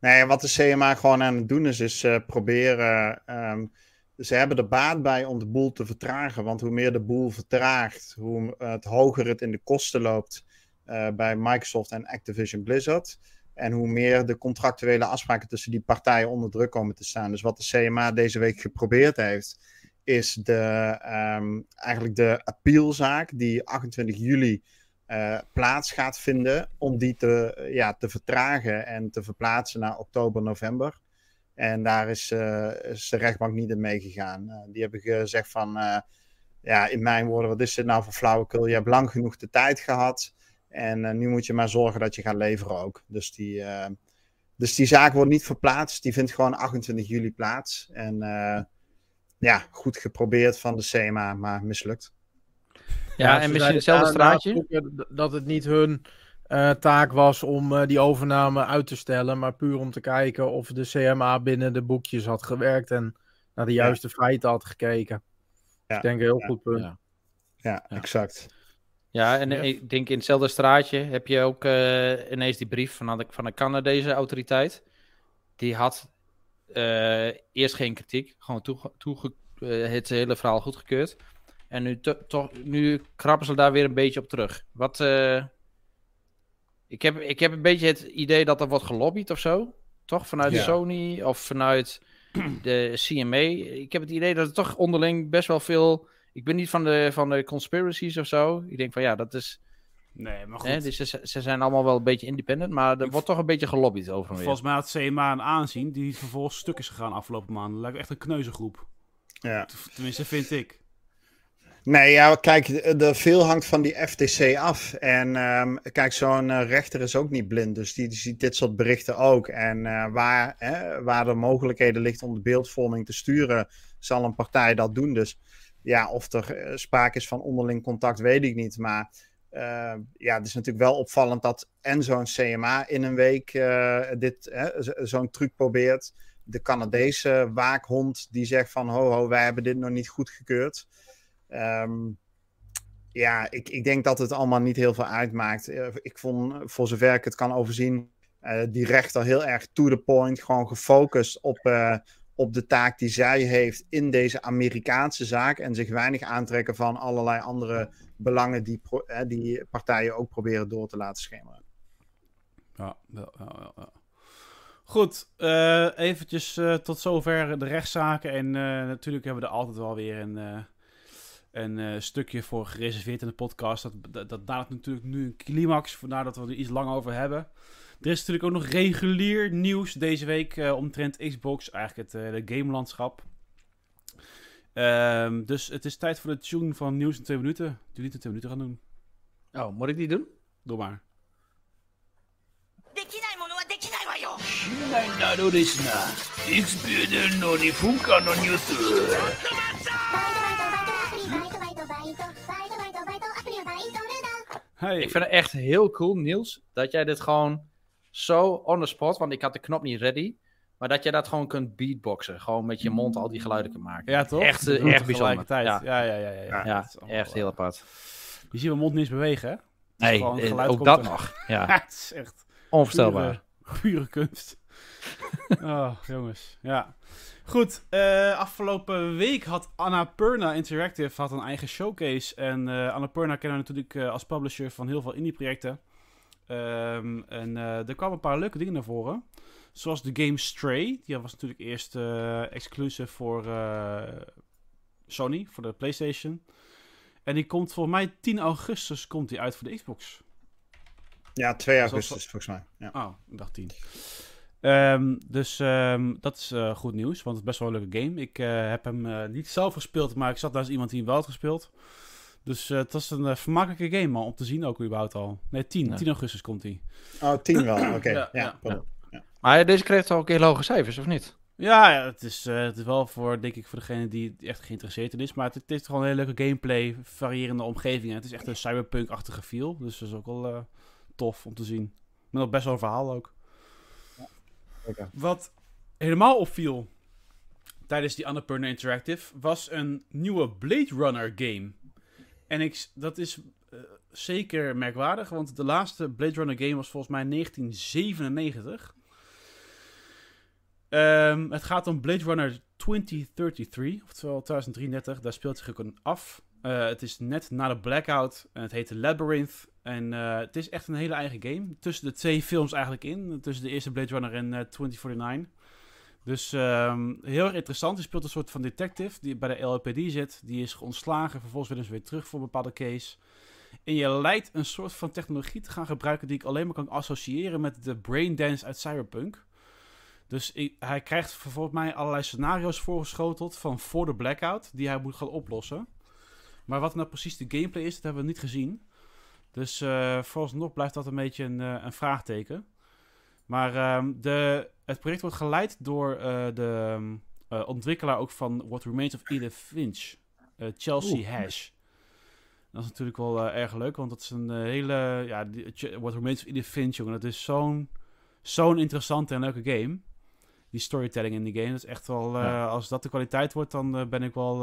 Speaker 3: nee, wat de CMA gewoon aan het doen is, is eh, proberen. ehm, ze hebben er baat bij om de boel te vertragen. Want hoe meer de boel vertraagt, hoe eh, het hoger het in de kosten loopt eh, bij Microsoft en Activision Blizzard. En hoe meer de contractuele afspraken tussen die partijen onder druk komen te staan. Dus wat de CMA deze week geprobeerd heeft, is de, ehm, eigenlijk de appealzaak die 28 juli eh, plaats gaat vinden, om die te, ja, te vertragen en te verplaatsen naar oktober, november. En daar is, eh, de rechtbank niet in meegegaan. Eh, die hebben gezegd van, ja, in mijn woorden, wat is dit nou voor flauwekul? Je hebt lang genoeg de tijd gehad en eh, nu moet je maar zorgen dat je gaat leveren ook. Dus die, eh, dus die zaak wordt niet verplaatst, die vindt gewoon 28 juli plaats. En eh, ja, goed geprobeerd van de CMA, maar mislukt.
Speaker 4: Ja, en misschien hetzelfde straatje.
Speaker 5: Dat het niet hun eh, taak was om eh, die overname uit te stellen, maar puur om te kijken of de CMA binnen de boekjes had gewerkt en naar de
Speaker 3: Ja.
Speaker 5: juiste feiten had gekeken.
Speaker 3: Ja.
Speaker 5: Ik denk een heel
Speaker 3: Ja.
Speaker 5: goed punt.
Speaker 4: Ja.
Speaker 3: Ja,
Speaker 4: Ja.
Speaker 3: exact.
Speaker 4: Ja, en ik denk in hetzelfde straatje heb je ook eh, ineens die brief van de, van de Canadese autoriteit. Die had eh, eerst geen kritiek, gewoon toege, eh, het hele verhaal goedgekeurd. En nu, to- toch, nu krabben ze daar weer een beetje op terug. Wat, ik, heb, ik heb een beetje het idee dat er wordt gelobbyd of zo. Toch? Vanuit
Speaker 3: Ja.
Speaker 4: Sony of vanuit de CMA. Ik heb het idee dat er toch onderling best wel veel... Ik ben niet van de, van de conspiracies of zo. Ik denk van ja, dat is...
Speaker 1: Nee, maar goed.
Speaker 4: Hè, dus ze, ze zijn allemaal wel een beetje independent, maar er wordt toch een beetje gelobbyd over weer.
Speaker 1: Volgens mij had CMA een aanzien die vervolgens stuk is gegaan afgelopen maanden. Lijkt echt een kneuzengroep.
Speaker 3: Ja.
Speaker 1: Tenminste, vind ik.
Speaker 3: Nee, ja, kijk, de, de- veel hangt van die FTC af. En ehm, kijk, zo'n eh, rechter is ook niet blind, dus die, die ziet dit soort berichten ook. En eh, waar, hè, waar er mogelijkheden ligt om de beeldvorming te sturen, zal een partij dat doen. Dus ja, of er eh, sprake is van onderling contact, weet ik niet. Maar eh, ja, het is natuurlijk wel opvallend dat en zo'n CMA in een week eh, dit, zo'n truc probeert. De Canadese waakhond die zegt van ho ho, wij hebben dit nog niet goedgekeurd. Ehm ja, ik, ik denk dat het allemaal niet heel veel uitmaakt. Ik vond, voor zover ik het kan overzien, die rechter heel erg to the point, gewoon gefocust op, op de taak die zij heeft in deze Amerikaanse zaak en zich weinig aantrekken van allerlei andere belangen die, die partijen ook proberen door te laten schemeren.
Speaker 1: Ja, wel, ja, ja. Goed, eh eventjes eh, tot zover de rechtszaken. En eh, natuurlijk hebben we er altijd wel weer een, een stukje voor gereserveerd in de podcast. Dat, dat, dat natuurlijk nu een climax, vandaar dat we er iets lang over hebben. Er is natuurlijk ook nog regulier nieuws deze week eh, omtrent Xbox, eigenlijk het eh, de gamelandschap. Ehm, dus het is tijd voor de tune van nieuws in twee minuten. Die niet in twee minuten gaan doen.
Speaker 4: Oh, moet ik die doen?
Speaker 1: Doe maar.
Speaker 6: できないものはできないわよ
Speaker 7: ないなのですな。いつビューの2分間のニュース。
Speaker 1: Hey.
Speaker 4: Ik vind het echt heel cool, Niels, dat jij dit gewoon zo on the spot, want ik had de knop niet ready, maar dat jij dat gewoon kunt beatboxen. Gewoon met je mond al die geluiden kunt maken.
Speaker 1: Ja, toch?
Speaker 4: Echt, eh, echt bijzonder.
Speaker 1: tegelijkertijd.
Speaker 4: Ja,
Speaker 1: Ja, ja, ja. ja, ja.
Speaker 4: ja, echt
Speaker 1: wel-
Speaker 4: heel apart.
Speaker 1: Je ziet mijn mond niet eens bewegen, hè?
Speaker 4: Nee,
Speaker 1: gewoon
Speaker 4: eh,
Speaker 1: geluid
Speaker 4: ook dat
Speaker 1: er.
Speaker 4: nog.
Speaker 1: Ja,
Speaker 4: Ja,
Speaker 1: het is echt
Speaker 4: onvoorstelbaar.
Speaker 1: pure, pure kunst. oh, jongens. Ja. Goed, eh, afgelopen week had Annapurna Interactive had een eigen showcase. En eh Annapurna kennen we natuurlijk eh, als publisher van heel veel indie-projecten. Ehm, en eh, er kwamen een paar leuke dingen naar voren. Zoals de game Stray. Die was natuurlijk eerst eh, exclusive voor eh, Sony, voor de PlayStation. En die komt volgens mij 10 augustus komt die uit voor de Xbox.
Speaker 3: Ja, 2
Speaker 1: Zoals-
Speaker 3: augustus volgens mij. Ja.
Speaker 1: Oh, ik dacht 10. Ehm, dus ehm, dat is goed nieuws, want het is best wel een leuke game. Ik heb hem niet zelf gespeeld, maar ik zat naast iemand die hem wel had gespeeld. Dus eh, het was een eh, vermakelijke game man, om te zien ook überhaupt al. Nee, 10.
Speaker 4: Ja.
Speaker 1: 10 augustus komt hij.
Speaker 3: Oh, 10 wel. Oké.
Speaker 1: Ja,
Speaker 3: ja.
Speaker 4: Maar deze kreeg toch ook heel hoge cijfers, of niet?
Speaker 1: Ja, ja, het, is, eh, het is wel voor, denk ik, voor degene die echt geïnteresseerd in is. Maar het, het is gewoon een hele leuke gameplay, variërende omgevingen. Het is echt een cyberpunk-achtige feel. Dus dat is ook wel eh, tof om te zien. Met nog best wel een verhaal ook.
Speaker 3: Oké.
Speaker 1: Wat helemaal opviel tijdens die Annapurna Interactive was een nieuwe Blade Runner game. En ik, dat is eh, zeker merkwaardig, want de laatste Blade Runner game was volgens mij 1997. Ehm, het gaat om Blade Runner 2033, oftewel 2033. Daar speelt zich ook een af. Eh, het is net na de Blackout en het heet Labyrinth. En eh, het is echt een hele eigen game. Tussen de twee films eigenlijk in. Tussen de eerste Blade Runner en eh 2049. Dus ehm, heel erg interessant. Je speelt een soort van detective die bij de LAPD zit. Die is ontslagen. Vervolgens willen ze weer terug voor een bepaalde case. En je lijkt een soort van technologie te gaan gebruiken die ik alleen maar kan associëren met de braindance uit Cyberpunk. Dus hij krijgt volgens mij allerlei scenario's voorgeschoteld van voor de blackout die hij moet gaan oplossen. Maar wat nou precies de gameplay is, dat hebben we niet gezien. Dus eh vooralsnog blijft dat een beetje een, eh, een vraagteken. Maar ehm, de, het project wordt geleid door eh, de ehm, eh, ontwikkelaar ook van What Remains of Edith Finch, eh, Chelsea Hash. Dat is natuurlijk wel erg leuk, want dat is een hele... Ja, die, What Remains of Edith Finch, jongen, dat is zo'n zo'n interessante en leuke game. Die storytelling in die game, dat is echt wel...
Speaker 4: Ja.
Speaker 1: Als dat de kwaliteit wordt, dan ben ik wel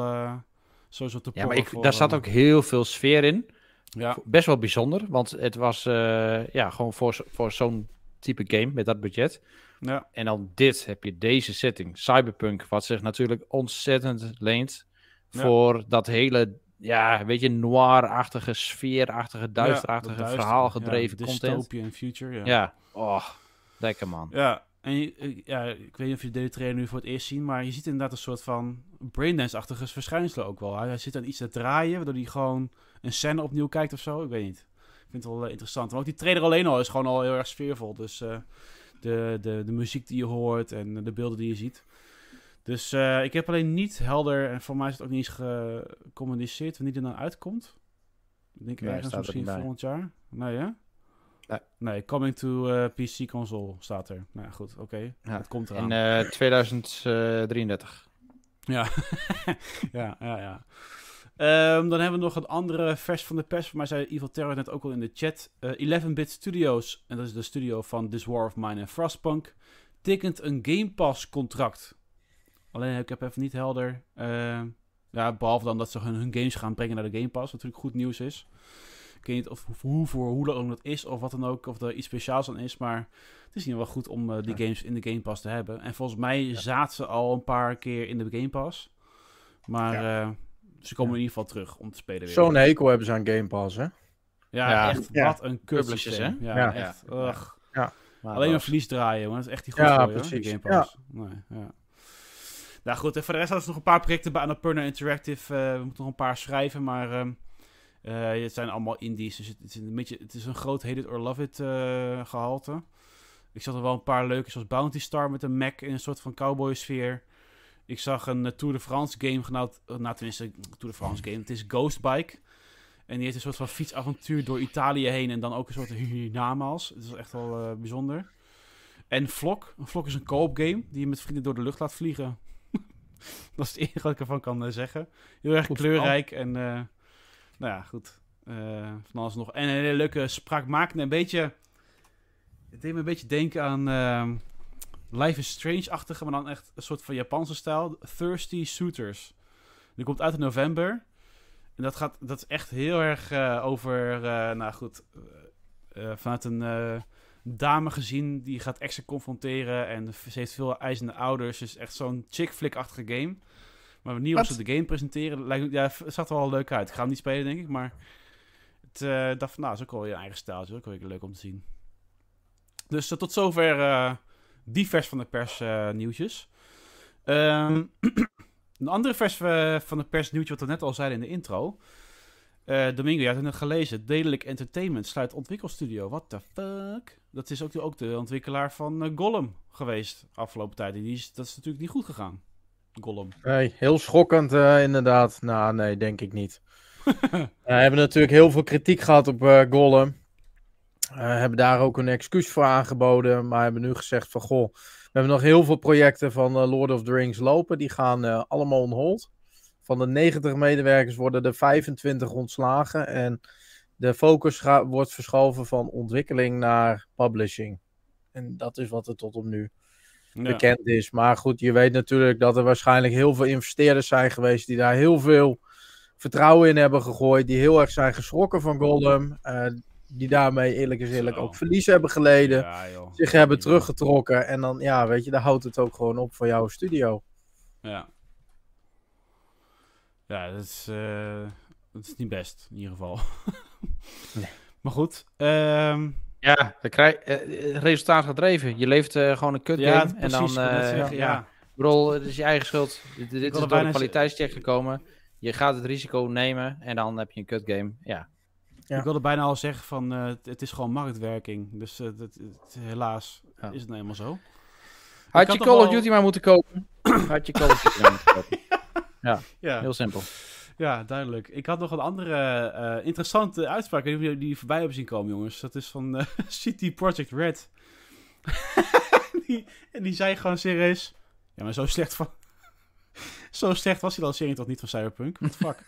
Speaker 1: sowieso te
Speaker 4: Ja, maar ik,
Speaker 1: voor,
Speaker 4: daar zat ook heel veel sfeer in.
Speaker 1: Ja,
Speaker 4: best wel bijzonder. Want het was ja, gewoon voor, voor zo'n type game met dat budget.
Speaker 1: ja,
Speaker 4: En dan dit heb je deze setting. Cyberpunk, wat zich natuurlijk ontzettend leent
Speaker 1: Ja.
Speaker 4: voor dat hele, ja, weet je, noir-achtige, sfeerachtige, duisterachtige,
Speaker 1: Ja,
Speaker 4: verhaalgedreven
Speaker 1: ja,
Speaker 4: content.
Speaker 1: Future, ja.
Speaker 4: Ja, oh, lekker man.
Speaker 1: Ja, en je- eh, ja, ik weet niet of je deze trailer nu voor het eerst ziet, maar je ziet inderdaad een soort van braindance-achtige verschijnselen ook wel. Hij hij zit aan iets te draaien, waardoor hij gewoon een scène opnieuw kijkt of zo. Ik weet niet. Vind het wel eh, interessant. Maar ook die trailer alleen al is gewoon al heel erg sfeervol. Dus eh, de, de, de muziek die je hoort en de beelden die je ziet. Dus eh, ik heb alleen niet helder, en voor mij is het ook niet eens gecommuniceerd wanneer die dan uitkomt. Ik denk
Speaker 4: Nee,
Speaker 1: ergens
Speaker 4: er
Speaker 1: misschien volgend jaar. Nee, hè?
Speaker 4: Nee.
Speaker 1: Nee, coming to PC console staat er. Nou ja, goed, oké.
Speaker 4: Ja.
Speaker 1: Het komt eraan.
Speaker 4: In eh 2033.
Speaker 1: Ja, ja, ja. ja. Ehm, dan hebben we nog een andere vers van de pers. Voor mij zei Evil Terror net ook al in de chat. Eh 11-bit Studios, en dat is de studio van This War of Mine en Frostpunk, tekent een Game Pass contract. Alleen ik heb even niet helder. eh, ja, behalve dan dat ze hun, hun games gaan brengen naar de Game Pass, wat natuurlijk goed nieuws is. Ik weet niet of, of hoe voor hoe lang dat is of wat dan ook, of er iets speciaals aan is, maar het is in ieder geval goed om eh, die games in de Game Pass te hebben. En volgens mij zaten ze al een paar keer in de Game Pass. Maar eh, ze komen in ieder geval terug om te spelen weer.
Speaker 5: Zo'n hekel hebben ze aan Game Pass, hè?
Speaker 1: Ja,
Speaker 4: Ja.
Speaker 1: echt.
Speaker 3: Ja.
Speaker 1: Wat een kutsysteem.
Speaker 4: hè?
Speaker 1: Ja,
Speaker 5: Ja.
Speaker 1: echt.
Speaker 4: Ja.
Speaker 1: Ugh.
Speaker 4: Maar
Speaker 1: Alleen
Speaker 4: dat-
Speaker 1: verlies draaien, jongen. Dat is echt niet goed
Speaker 5: Ja,
Speaker 1: hoor, die
Speaker 5: precies.
Speaker 1: Game Pass. Nee, ja. Nou goed, en voor de rest hadden ze nog een paar projecten bij Annapurna Interactive. eh, we moeten nog een paar schrijven, maar ehm, eh, het zijn allemaal indies. Dus het, het is een beetje, het is een groot hate it or love it eh, gehalte. Ik zag er wel een paar leuke, zoals Bounty Star met een Mac in een soort van cowboy sfeer. Ik zag een eh, Tour de France game genaamd, eh, nou tenminste, een Tour de France game. Het is Ghost Bike. En die heeft een soort van fietsavontuur door Italië heen en dan ook een soort hiernamaals. Het is echt wel eh, bijzonder. En Vlok. Een Vlok is een co-op game die je met vrienden door de lucht laat vliegen. dat is het enige wat ik ervan kan zeggen. Heel erg
Speaker 5: Goed
Speaker 1: kleurrijk en eh, nou ja, goed. Van alles nog. En een hele leuke spraakmakende, een beetje... Het deed me een beetje denken aan ehm, Life is Strange-achtige, maar dan echt een soort van Japanse stijl. Thirsty Suitors. Die komt uit in november. En dat, gaat, dat is echt heel erg eh, over, eh, nou goed, eh, vanuit een dame gezien die gaat extra confronteren. En ze heeft veel eisende ouders. Dus echt zo'n chick flick-achtige game. Maar wanneer
Speaker 3: Wat?
Speaker 1: ze de game presenteren, lijkt, ja, het zag er wel leuk uit. Ik ga hem niet spelen, denk ik, maar het dacht van, nou, is ook wel je eigen stijl. is ook wel leuk om te zien. Dus tot zover eh die vers van de pers nieuwtjes. Ehm, een andere vers eh, van de pers nieuwtje wat we net al zeiden in de intro. Eh, Domingo, je had het gelezen. Dedelijk Entertainment sluit ontwikkelstudio. What the fuck? Dat is ook de, ook de ontwikkelaar van eh, Gollum geweest afgelopen tijd. Die is, dat is natuurlijk niet goed gegaan. Gollum.
Speaker 5: Nee, heel schokkend inderdaad. Nou, nee, denk ik niet. We hebben natuurlijk heel veel kritiek gehad op Gollum. Eh, hebben daar ook een excuus voor aangeboden. Maar hebben nu gezegd van, goh, we hebben nog heel veel projecten van eh, Lord of the Rings lopen. Die gaan eh, allemaal on hold. Van de 90 medewerkers worden er 25 ontslagen. En de focus wordt verschoven van ontwikkeling naar publishing. En dat is wat er tot op nu
Speaker 1: Ja.
Speaker 5: bekend is. Maar goed, je weet natuurlijk dat er waarschijnlijk heel veel investeerders zijn geweest die daar heel veel vertrouwen in hebben gegooid. Die heel erg zijn geschrokken van Gollum. Die daarmee eerlijk is eerlijk
Speaker 1: Zo.
Speaker 5: ook verlies hebben geleden.
Speaker 1: Ja, joh.
Speaker 5: Zich hebben
Speaker 1: Ja.
Speaker 5: teruggetrokken. En dan, ja, weet je, daar houdt het ook gewoon op voor jouw studio.
Speaker 1: Ja. Ja, dat is, eh, dat is niet best, in ieder geval.
Speaker 5: Nee.
Speaker 1: Maar goed. ehm,
Speaker 4: Ja, dan krijg, eh, resultaat gedreven. Je leeft eh, gewoon een kut
Speaker 1: ja,
Speaker 4: game.
Speaker 1: precies.
Speaker 4: en dan,
Speaker 1: ik wil net
Speaker 4: eh,
Speaker 1: zeggen,
Speaker 4: ja. bedoel, het is je eigen schuld. Dit, dit is door de kwaliteitscheck gekomen. Je gaat het risico nemen en dan heb je een kut game. Ja.
Speaker 5: Ja.
Speaker 1: Ik wilde bijna al zeggen van, eh, het, is gewoon marktwerking. Dus eh, dat, het- helaas
Speaker 4: Ja.
Speaker 1: is het nou eenmaal zo.
Speaker 4: Had je Call of Duty maar moeten kopen. Had je Call of Duty maar moeten kopen.
Speaker 1: Ja,
Speaker 4: Heel simpel.
Speaker 1: ja duidelijk. Ik had nog een andere eh, interessante uitspraak. Of jullie die voorbij hebben zien komen, jongens. Dat is van eh, City Project Red. die, en die zei gewoon serieus... Ja, maar zo slecht van... zo slecht was die lancering toch niet van Cyberpunk? What the fuck?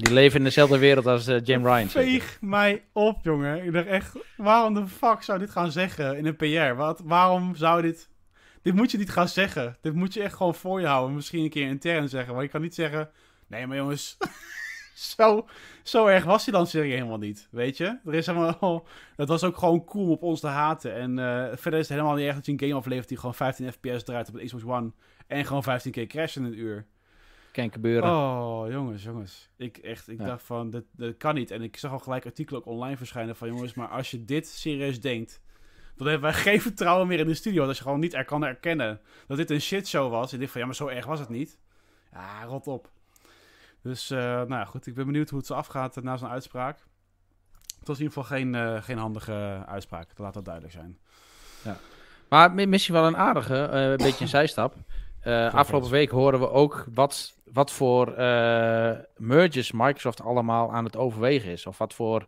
Speaker 4: Die leven in dezelfde wereld als eh Jim Ryan.
Speaker 1: Veeg mij op, jongen. Ik dacht echt, waarom de fuck zou dit gaan zeggen in een PR? Wat, waarom zou dit... Dit moet je niet gaan zeggen. Dit moet je echt gewoon voor je houden. Misschien een keer intern zeggen. Maar je kan niet zeggen... Nee, maar jongens... zo, zo erg was die lancering helemaal niet, weet je? Er is helemaal, dat was ook gewoon cool om op ons te haten. En eh, verder is het helemaal niet echt dat je een game aflevert die gewoon 15 fps draait op de Xbox One. En gewoon 15 keer crash in een uur.
Speaker 4: Kan gebeuren.
Speaker 1: Oh, jongens, jongens. Ik echt, ik
Speaker 4: Ja.
Speaker 1: dacht van, dat, dat kan niet. En ik zag al gelijk artikelen ook online verschijnen van, jongens, maar als je dit serieus denkt, dan hebben wij geen vertrouwen meer in de studio. Dat je gewoon niet er kan erkennen dat dit een shitshow was. En ik van, ja, maar zo erg was het niet. Ja, rot op. Dus, eh, nou ja, goed. Ik ben benieuwd hoe het zo afgaat eh, na zo'n uitspraak. Het was in ieder geval geen, eh, geen handige uitspraak. Laat dat duidelijk zijn.
Speaker 4: Maar mi- misschien wel een aardige, een beetje een zijstap. Eh, afgelopen week horen we ook wat, wat voor eh, mergers Microsoft allemaal aan het overwegen is. Of wat voor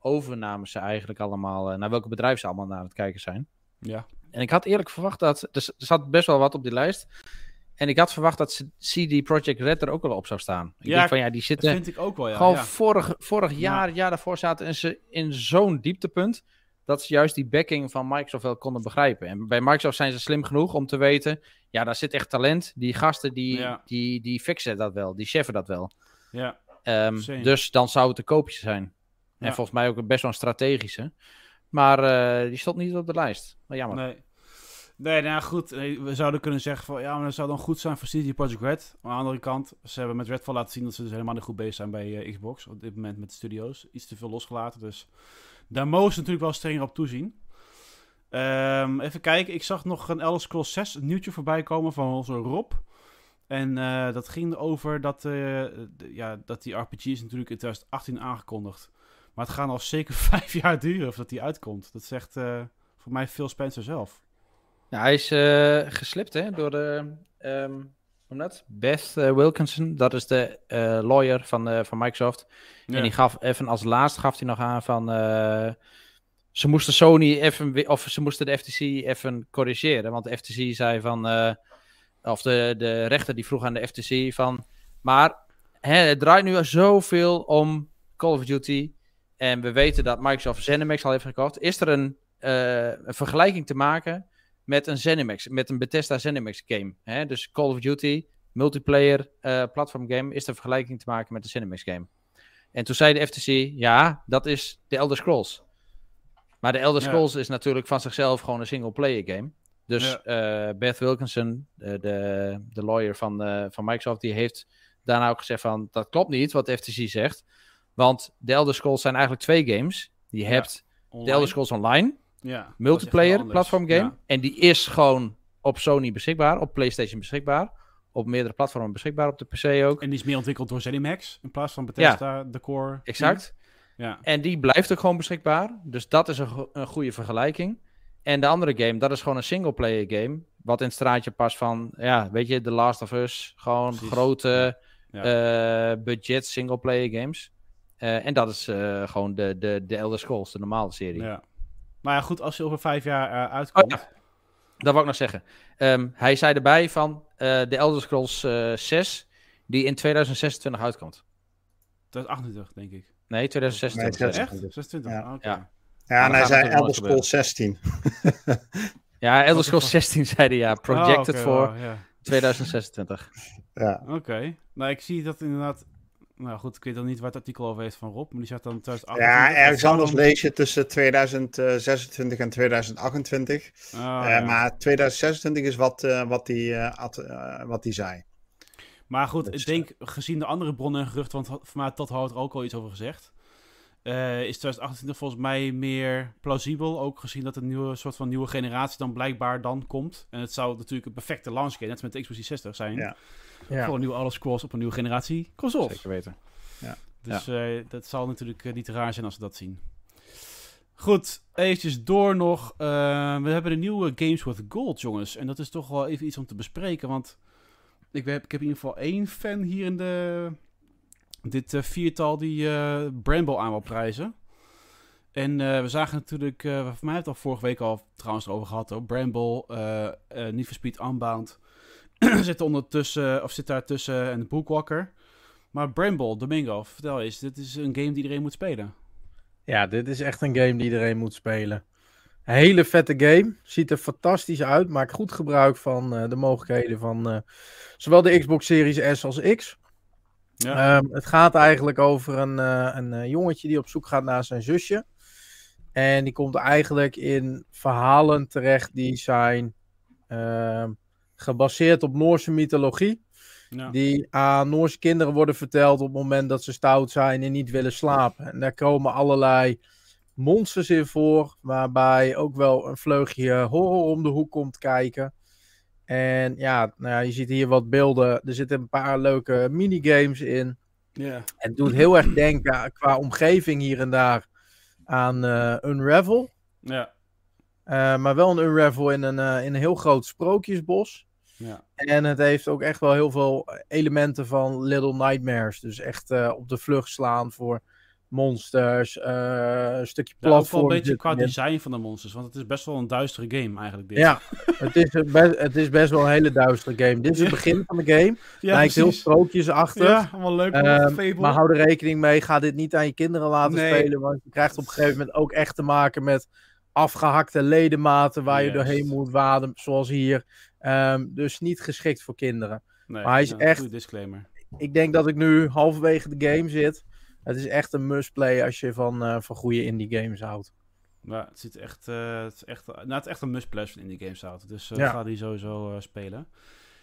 Speaker 4: overnames ze eigenlijk allemaal, eh, naar welke bedrijven ze allemaal aan het kijken zijn.
Speaker 1: Ja.
Speaker 4: En ik had eerlijk verwacht dat, er, s- er zat best wel wat op die lijst. En ik had verwacht dat CD Projekt Red er ook wel op zou staan. Ik
Speaker 1: Ja,
Speaker 4: denk van ja, die
Speaker 1: Dat
Speaker 4: zitten...
Speaker 1: vind ik ook wel, ja.
Speaker 4: Gewoon
Speaker 1: ja.
Speaker 4: vorig, vorig jaar, jaar daarvoor zaten ze in zo'n dieptepunt. Dat ze juist die backing van Microsoft wel konden begrijpen. En bij Microsoft zijn ze slim genoeg om te weten. Ja, daar zit echt talent. Die gasten die,
Speaker 1: Ja.
Speaker 4: die, die fixen dat wel. Die cheffen dat wel.
Speaker 1: ja. Same.
Speaker 4: dus dan zou het een koopje zijn. En volgens mij ook best wel een strategische. Maar eh, die stond niet op de lijst. Maar jammer.
Speaker 1: Nee. Nee, nou goed. We zouden kunnen zeggen van ja, maar dat zou dan goed zijn voor CD Projekt Red. Maar aan de andere kant, ze hebben met Redfall laten zien dat ze dus helemaal niet goed bezig zijn bij eh, Xbox. Op dit moment met de studio's. Iets te veel losgelaten. Dus daar mogen ze natuurlijk wel strenger op toezien. Ehm, even kijken, ik zag nog een Elder Scrolls 6 nieuwtje voorbij komen van onze Rob. En eh, dat ging over dat, eh, ja, dat die RPG is natuurlijk in 2018 aangekondigd. Maar het gaat al zeker vijf jaar duren voordat die uitkomt. Dat zegt eh, voor mij Phil Spencer zelf.
Speaker 4: Ja, hij is geslipt hè, door de. ehm, noem dat? Beth eh, Wilkinson. Dat is de eh, lawyer van, eh, van Microsoft.
Speaker 1: Ja.
Speaker 4: En die gaf even als laatste gaf hij nog aan van. ze moesten Sony even. Of ze moesten de FTC even corrigeren. Want de FTC zei van. of de, de rechter die vroeg aan de FTC van. Maar hè, het draait nu zoveel om Call of Duty. En we weten dat Microsoft ZeniMax al heeft gekocht. Is er een, een vergelijking te maken met een ZeniMax, met een Bethesda ZeniMax game? Hè? Dus Call of Duty, multiplayer eh, platform game, is er vergelijking te maken met de ZeniMax game? En toen zei de FTC, ja, dat is de Elder Scrolls. Maar de Elder
Speaker 1: Ja.
Speaker 4: Scrolls is natuurlijk van zichzelf gewoon een single player game. Dus eh, Beth Wilkinson, de, de, de lawyer van, eh, van Microsoft, die heeft daarna ook gezegd van, dat klopt niet wat de FTC zegt. Want de Elder Scrolls zijn eigenlijk twee games. Je
Speaker 1: Ja,
Speaker 4: hebt de
Speaker 1: Online.
Speaker 4: Elder Scrolls Online,
Speaker 1: Ja,
Speaker 4: multiplayer platform game.
Speaker 1: Ja.
Speaker 4: En die is gewoon op Sony beschikbaar, op PlayStation beschikbaar, op meerdere platformen beschikbaar, op de PC ook.
Speaker 1: En die is meer ontwikkeld door ZeniMax in plaats van Bethesda, de core.
Speaker 4: Exact.
Speaker 1: Ja.
Speaker 4: En die blijft ook gewoon beschikbaar. Dus dat is een, go- een goede vergelijking. En de andere game, dat is gewoon een single-player game. Wat in het straatje past van, ja, weet je, The Last of Us. Gewoon
Speaker 1: Precies.
Speaker 4: grote
Speaker 1: Ja.
Speaker 4: eh, budget single-player games. Eh, en dat is eh, gewoon de, de, de Elder Scrolls, de normale serie.
Speaker 1: ja. Maar ja, goed, als je over vijf jaar eh, uitkomt.
Speaker 4: Oh, ja. Dat wou ik nog zeggen. Ehm, hij zei erbij van eh, de Elder Scrolls eh 6, die in 2026 uitkomt.
Speaker 1: Dat is 28, denk ik.
Speaker 4: Nee, 2026.
Speaker 3: Nee,
Speaker 1: Echt?
Speaker 3: 26.
Speaker 1: 26?
Speaker 3: Ja.
Speaker 1: Ah, oké.
Speaker 4: Ja.
Speaker 3: Ja, en hij zei Elder Scrolls 16.
Speaker 4: Ja, Elder Scrolls
Speaker 1: is
Speaker 4: 16 zei hij ja. Projected
Speaker 1: Oh, oké,
Speaker 4: voor
Speaker 1: oh, ja.
Speaker 4: 2026.
Speaker 3: Ja.
Speaker 1: Oké. Nou, ik zie dat inderdaad... Nou goed, ik weet dan niet waar het artikel over heeft van Rob, maar die zegt dan 2028.
Speaker 3: ja, ergens anders
Speaker 1: dan-
Speaker 3: lees je tussen 2026 en 2028.
Speaker 1: Ah,
Speaker 3: Eh,
Speaker 1: ja.
Speaker 3: Maar 2026 is wat, eh, wat eh, eh, wat hij zei.
Speaker 1: Maar goed,
Speaker 3: Dus,
Speaker 1: ik denk, gezien de andere bronnen en geruchten, want voor mij Todd Howard er ook al iets over gezegd, eh, is 2028 volgens mij meer plausibel. Ook gezien dat een nieuwe soort van nieuwe generatie dan blijkbaar dan komt. En het zou natuurlijk een perfecte launch game, net als met de Xbox 360 zijn,
Speaker 3: Ja.
Speaker 5: Ja.
Speaker 1: voor een nieuwe Elder Scrolls op een nieuwe generatie consoles.
Speaker 4: Zeker weten.
Speaker 1: Dus eh, dat zal natuurlijk eh, niet raar zijn als we dat zien. Goed, eventjes door nog. Eh, we hebben de nieuwe Games with Gold, jongens. En dat is toch wel even iets om te bespreken. Want ik heb, ik heb in ieder geval één fan hier in de, dit eh, viertal die eh Bramble aan wil prijzen. En eh, we zagen natuurlijk, eh voor mij het al vorige week al trouwens over gehad. Hoor. Bramble, eh Need for Speed Unbound zit ondertussen, of zit daar tussen en de Bookwalker. Maar Bramble, Domingo, vertel eens. Dit is een game die iedereen moet spelen.
Speaker 5: Ja, dit is echt een game die iedereen moet spelen. Een hele vette game. Ziet er fantastisch uit. Maakt goed gebruik van de mogelijkheden van zowel de Xbox Series S als X.
Speaker 1: Ja.
Speaker 5: Ehm, het gaat eigenlijk over een, eh, een eh, jongetje die op zoek gaat naar zijn zusje. En die komt eigenlijk in verhalen terecht die zijn ehm, gebaseerd op Noorse mythologie.
Speaker 1: ja.
Speaker 5: Die aan Noorse kinderen worden verteld op het moment dat ze stout zijn en niet willen slapen. En daar komen allerlei monsters in voor, waarbij ook wel een vleugje horror om de hoek komt kijken. En ja, nou ja, je ziet hier wat beelden. Er zitten een paar leuke minigames in.
Speaker 1: Ja.
Speaker 5: En het doet heel erg denken qua omgeving hier en daar aan eh, Unravel.
Speaker 1: Ja.
Speaker 5: Eh, maar wel een Unravel in een, eh, in een heel groot sprookjesbos.
Speaker 1: Ja.
Speaker 5: En het heeft ook echt wel heel veel elementen van Little Nightmares. Dus echt op de vlucht slaan voor monsters. eh, een stukje
Speaker 1: Ja, ook wel
Speaker 5: platform.
Speaker 1: een beetje qua design van de monsters. Want het is best wel een duistere game eigenlijk. Dit.
Speaker 5: Ja, het is, een be- het is best wel een hele duistere game. Dit is het begin van de game.
Speaker 1: ja
Speaker 5: Lijkt heel sprookjesachtig.
Speaker 1: Ja, allemaal leuk.
Speaker 5: Ehm, maar hou er rekening mee, ga dit niet aan je kinderen laten
Speaker 1: Nee.
Speaker 5: spelen. Want je krijgt op een gegeven moment ook echt te maken met afgehakte ledematen waar je doorheen moet waden, zoals hier. Ehm, dus niet geschikt voor kinderen.
Speaker 1: nee,
Speaker 5: maar hij is
Speaker 1: ja,
Speaker 5: echt-
Speaker 1: goede disclaimer.
Speaker 5: Ik denk dat ik nu halverwege de game zit. Het is echt een must-play als je van, eh, van goede indie games houdt.
Speaker 1: Ja, het, ziet echt, eh, het, is echt, nou, het is echt een must-plus van indie games houden. Dus uh,
Speaker 5: Ja.
Speaker 1: ga die sowieso eh, spelen.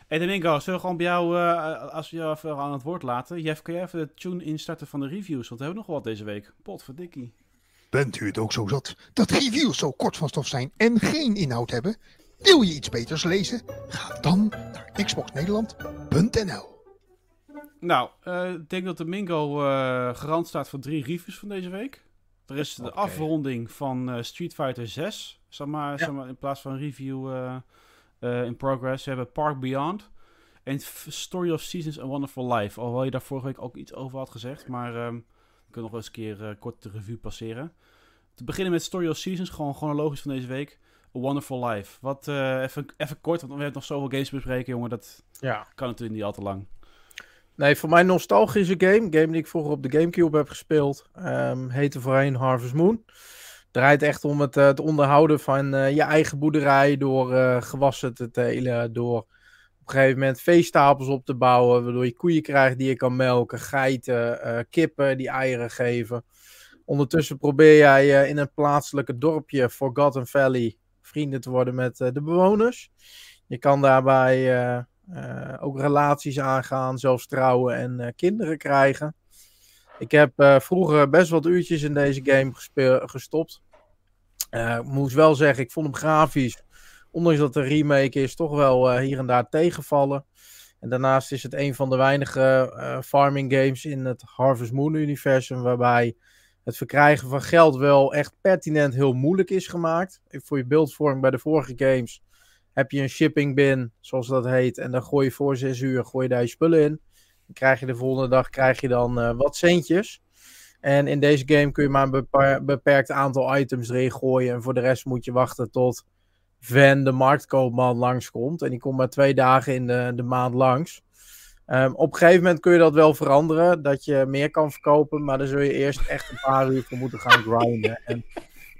Speaker 1: Hey Domingo, zullen we gewoon bij jou, eh, als we jou even aan het woord laten. Jeff, kun je even de tune instarten van de reviews? Want we hebben nog wat deze week. Potverdikkie.
Speaker 8: Bent u het ook zo zat dat reviews zo kort van stof zijn en geen inhoud hebben? Wil je iets beters lezen? Ga dan naar xboxnederland.nl
Speaker 1: Nou, eh, ik denk dat Domingo eh garant staat voor drie reviews van deze week. Er is de afronding van eh, Street Fighter 6. Zeg maar, zeg maar, in plaats van review in progress. We hebben Park Beyond. En Story of Seasons A Wonderful Life. Alhoewel je daar vorige week ook iets over had gezegd. Maar ehm we kunnen nog wel eens een keer kort de review passeren. Te beginnen met Story of Seasons. Gewoon chronologisch van deze week. A Wonderful Life. Wat, even, even kort, want we hebben nog zoveel games te bespreken, jongen. Dat
Speaker 5: Ja.
Speaker 1: kan natuurlijk niet al te lang.
Speaker 5: Nee, voor mij nostalgische game. Game die ik vroeger op de Gamecube heb gespeeld. Ehm heette voorheen Harvest Moon. Draait echt om het, eh, onderhouden van eh, je eigen boerderij. Door eh, gewassen te telen. Door op een gegeven moment veestapels op te bouwen. Waardoor je koeien krijgt die je kan melken. Geiten, kippen die eieren geven. Ondertussen probeer jij in een plaatselijke dorpje, Forgotten Valley, vrienden te worden met de bewoners. Je kan daarbij ook relaties aangaan, zelfs trouwen en eh, kinderen krijgen. Ik heb eh, vroeger best wat uurtjes in deze game gestopt. Eh, ik moest wel zeggen, ik vond hem grafisch, ondanks dat een remake is, toch wel eh, hier en daar tegenvallen. En daarnaast is het een van de weinige eh, farming games in het Harvest Moon universum, waarbij het verkrijgen van geld wel echt pertinent heel moeilijk is gemaakt. Voor je beeldvorming bij de vorige games heb je een shipping bin, zoals dat heet. En dan gooi je voor zes uur gooi je daar je spullen in. Dan krijg je de volgende dag krijg je dan eh, wat centjes. En in deze game kun je maar een beperkt aantal items erin gooien. En voor de rest moet je wachten tot Van, de marktkoopman, langskomt. En die komt maar twee dagen in de, de maand langs. Ehm, op een gegeven moment kun je dat wel veranderen. Dat je meer kan verkopen. Maar dan zul je eerst echt een paar uur voor moeten gaan grinden. En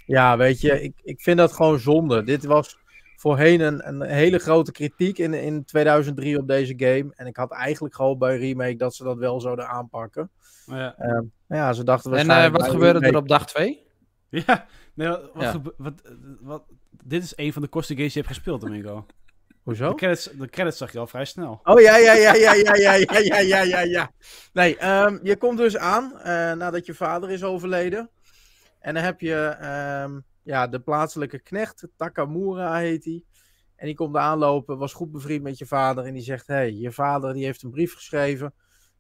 Speaker 5: ja, weet je, ik, ik vind dat gewoon zonde. Dit was voorheen een, een hele grote kritiek in, in 2003 op deze game. En ik had eigenlijk gehoopt bij Remake dat ze dat wel zouden aanpakken.
Speaker 1: Ja,
Speaker 5: Ehm, maar ja, ze dachten
Speaker 4: En eh, wat gebeurde er op dag 2?
Speaker 1: Ja, nee, wat, wat,
Speaker 4: Ja.
Speaker 1: wat, wat, dit is een van de kosten games die je hebt gespeeld, Domingo.
Speaker 5: Hoezo?
Speaker 1: De credits, de credits zag je al vrij snel.
Speaker 5: Oh ja, ja, ja, ja, ja, ja, ja, ja, ja, ja, ja. Nee, ehm, je komt dus aan eh, nadat je vader is overleden. En dan heb je ehm, ja, de plaatselijke knecht, Takamura heet hij. En die komt aanlopen, was goed bevriend met je vader. En die zegt, hé, hey, je vader die heeft een brief geschreven.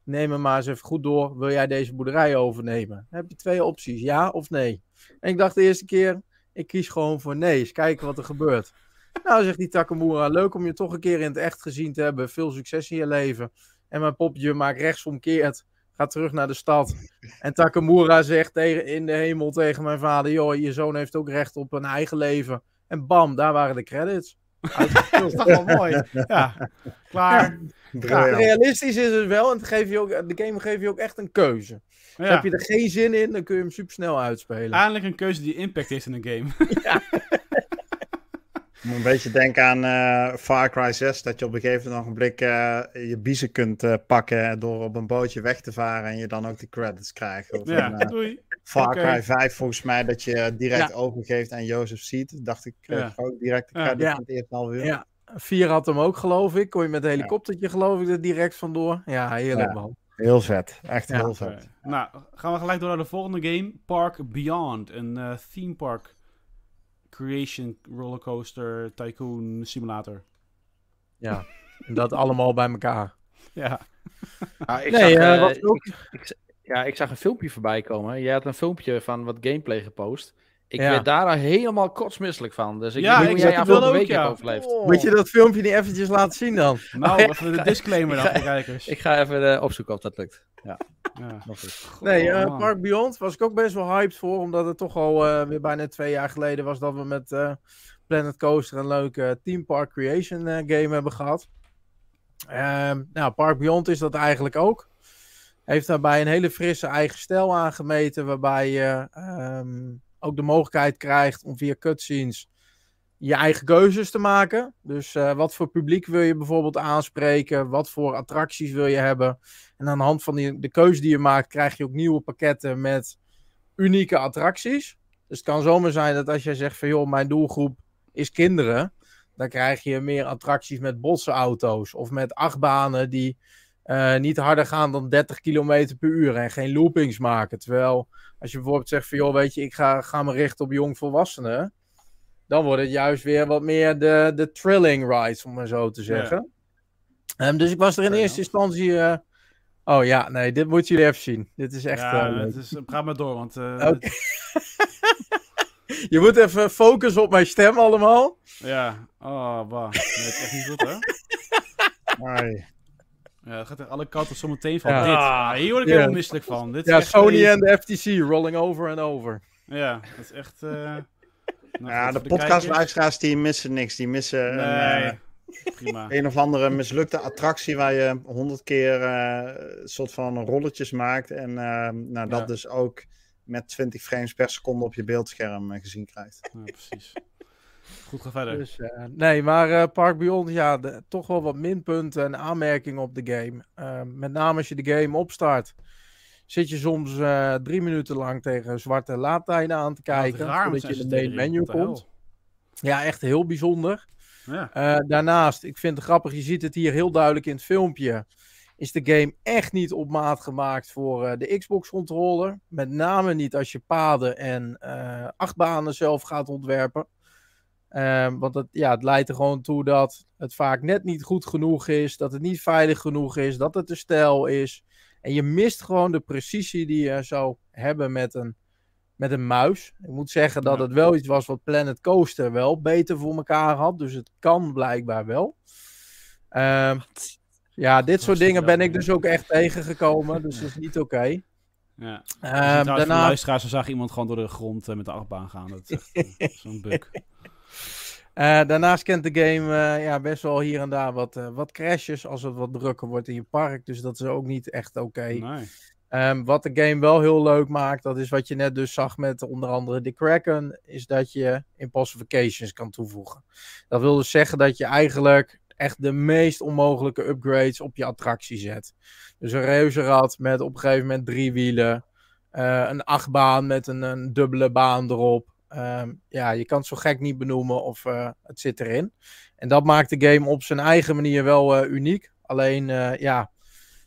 Speaker 5: Neem hem maar eens even goed door. Wil jij deze boerderij overnemen? Dan heb je twee opties, ja of nee. En ik dacht de eerste keer, ik kies gewoon voor nee. Eens kijken wat er gebeurt. Nou, zegt die Takamura, leuk om je toch een keer in het echt gezien te hebben. Veel succes in je leven. En mijn popje maakt rechtsomkeert. Gaat terug naar de stad. En Takamura zegt tegen, in de hemel tegen mijn vader: Joh, je zoon heeft ook recht op een eigen leven. En bam, daar waren de credits.
Speaker 1: Dat is toch wel mooi. Ja, klaar.
Speaker 5: Ja, realistisch is het wel. En het geeft je ook, de game geeft je ook echt een keuze. Dus
Speaker 1: Ja.
Speaker 5: Heb je er geen zin in, dan kun je hem supersnel uitspelen.
Speaker 1: Eindelijk een keuze die impact heeft in een game.
Speaker 3: Ik moet een beetje denken aan eh, Far Cry 6, dat je op een gegeven ogenblik eh, je biezen kunt eh, pakken door op een bootje weg te varen en je dan ook de credits krijgt. Of
Speaker 1: Ja, doei.
Speaker 3: Far. Cry 5 volgens mij dat je direct
Speaker 5: Ja.
Speaker 3: overgeeft aan Joseph Seed. Dacht ik,
Speaker 1: Ja.
Speaker 3: ook direct de
Speaker 1: Ja.
Speaker 3: credits
Speaker 5: Ja.
Speaker 3: van het eerste half uur.
Speaker 5: Ja. Vier had hem ook, geloof ik. Kon je met een helikoptertje, geloof ik, er direct vandoor. Ja, heerlijk
Speaker 3: Ja.
Speaker 5: man.
Speaker 3: Heel vet, echt
Speaker 5: Ja.
Speaker 3: heel vet.
Speaker 1: Nou, gaan we gelijk door naar de volgende game. Park Beyond. Een eh, theme park creation rollercoaster tycoon simulator.
Speaker 5: Ja. En dat allemaal bij elkaar.
Speaker 1: Ja.
Speaker 4: Ah, ik
Speaker 5: Nee,
Speaker 4: zag,
Speaker 5: eh,
Speaker 4: eh,
Speaker 5: wat ook-
Speaker 4: ik- ja, ik zag een filmpje voorbij komen. Jij had een filmpje van wat gameplay gepost. Ik
Speaker 5: Ja.
Speaker 4: werd daar al helemaal kotsmisselijk van. Dus ik
Speaker 1: Ja,
Speaker 4: weet niet jij afgelopen week
Speaker 1: ja.
Speaker 4: hebt overleefd.
Speaker 5: Moet je dat filmpje niet eventjes laten zien dan?
Speaker 1: Nou, even de disclaimer dan voor de kijkers.
Speaker 4: Ik ga even eh, opzoeken of dat lukt. Ja,
Speaker 1: Ja.
Speaker 4: goed.
Speaker 5: Nee,
Speaker 1: Oh,
Speaker 5: eh. Park Beyond was ik ook best wel hyped voor, omdat het toch al eh, weer bijna twee jaar geleden was dat we met eh, Planet Coaster een leuke Team Park Creation game hebben gehad. Ehm, nou, Park Beyond is dat eigenlijk ook. Heeft daarbij een hele frisse eigen stijl aangemeten, waarbij je ehm, ook de mogelijkheid krijgt om via cutscenes je eigen keuzes te maken. Dus eh, wat voor publiek wil je bijvoorbeeld aanspreken? Wat voor attracties wil je hebben? En aan de hand van die, de keuze die je maakt, krijg je ook nieuwe pakketten met unieke attracties. Dus het kan zomaar zijn dat als jij zegt van joh, mijn doelgroep is kinderen, dan krijg je meer attracties met botsenauto's of met achtbanen die eh, niet harder gaan dan 30 km per uur en geen loopings maken. Terwijl als je bijvoorbeeld zegt van joh, weet je, ik ga, ga me richten op jongvolwassenen, dan wordt het juist weer wat meer de, de thrilling rides, om maar zo te zeggen. Ehm, dus ik was er in eerste instantie. eh, Oh ja, nee, dit moeten jullie even zien. Dit is echt.
Speaker 1: ja,
Speaker 5: eh,
Speaker 1: het is, praat maar door, want...
Speaker 5: Je moet even focussen op mijn stem allemaal.
Speaker 1: Ja, oh, bah. Nee, echt niet goed, hè?
Speaker 3: Ai.
Speaker 1: Ja, het gaat er alle kanten zometeen van.
Speaker 5: Ja.
Speaker 1: Dit. Ah, hier word ik helemaal misselijk van. Dit
Speaker 5: Ja, Sony en de FTC rolling over en over.
Speaker 1: Ja, dat is echt... eh, nou
Speaker 3: Ja, de
Speaker 1: voor
Speaker 3: podcastluisteraars die missen niks. Die missen een, eh,
Speaker 1: prima.
Speaker 3: een of andere mislukte attractie waar je honderd keer eh, een soort van rolletjes maakt. En eh, nou, dat
Speaker 1: Ja.
Speaker 3: dus ook met 20 frames per seconde op je beeldscherm gezien krijgt.
Speaker 1: Ja, precies. Goed, ga verder.
Speaker 5: Dus, eh, nee, maar eh, Park Beyond, ja, de- toch wel wat minpunten en aanmerkingen op de game. Eh, met name als je de game opstart, zit je soms eh, drie minuten lang tegen zwarte laadtijden aan te kijken.
Speaker 1: raar
Speaker 5: voordat je in de main menu komt. Ja, echt heel bijzonder.
Speaker 1: Ja.
Speaker 5: Daarnaast, ik vind het grappig, je ziet het hier heel duidelijk in het filmpje. Is de game echt niet op maat gemaakt voor de Xbox controller. Met name niet als je paden en achtbanen zelf gaat ontwerpen. Ehm, want het, ja, het leidt er gewoon toe dat het vaak net niet goed genoeg is. Dat het niet veilig genoeg is. Dat het te stijl is. En je mist gewoon de precisie die je zou hebben met een, met een muis. Ik moet zeggen dat
Speaker 1: Ja.
Speaker 5: het wel iets was wat Planet Coaster wel beter voor elkaar had. Dus het kan blijkbaar wel. Ehm, ja, dit soort dingen ben ik dus ook echt tegengekomen. Dus dat is niet oké.
Speaker 1: Ja.
Speaker 5: Ehm,
Speaker 1: de
Speaker 5: daarna,
Speaker 1: luisteraars, zagen iemand gewoon door de grond eh, met de achtbaan gaan. Dat is echt zo'n bug.
Speaker 5: Eh, daarnaast kent de game eh, ja, best wel hier en daar wat, eh, wat crashes als het wat drukker wordt in je park. Dus dat is ook niet echt oké.
Speaker 1: Nee.
Speaker 5: Ehm, wat de game wel heel leuk maakt, dat is wat je net dus zag met onder andere de Kraken, is dat je impossifications kan toevoegen. Dat wil dus zeggen dat je eigenlijk echt de meest onmogelijke upgrades op je attractie zet. Dus een reuzenrad met op een gegeven moment drie wielen, eh, een achtbaan met een, een dubbele baan erop. Ehm, ja, je kan het zo gek niet benoemen of eh, het zit erin. En dat maakt de game op zijn eigen manier wel eh, uniek. Alleen, eh, ja,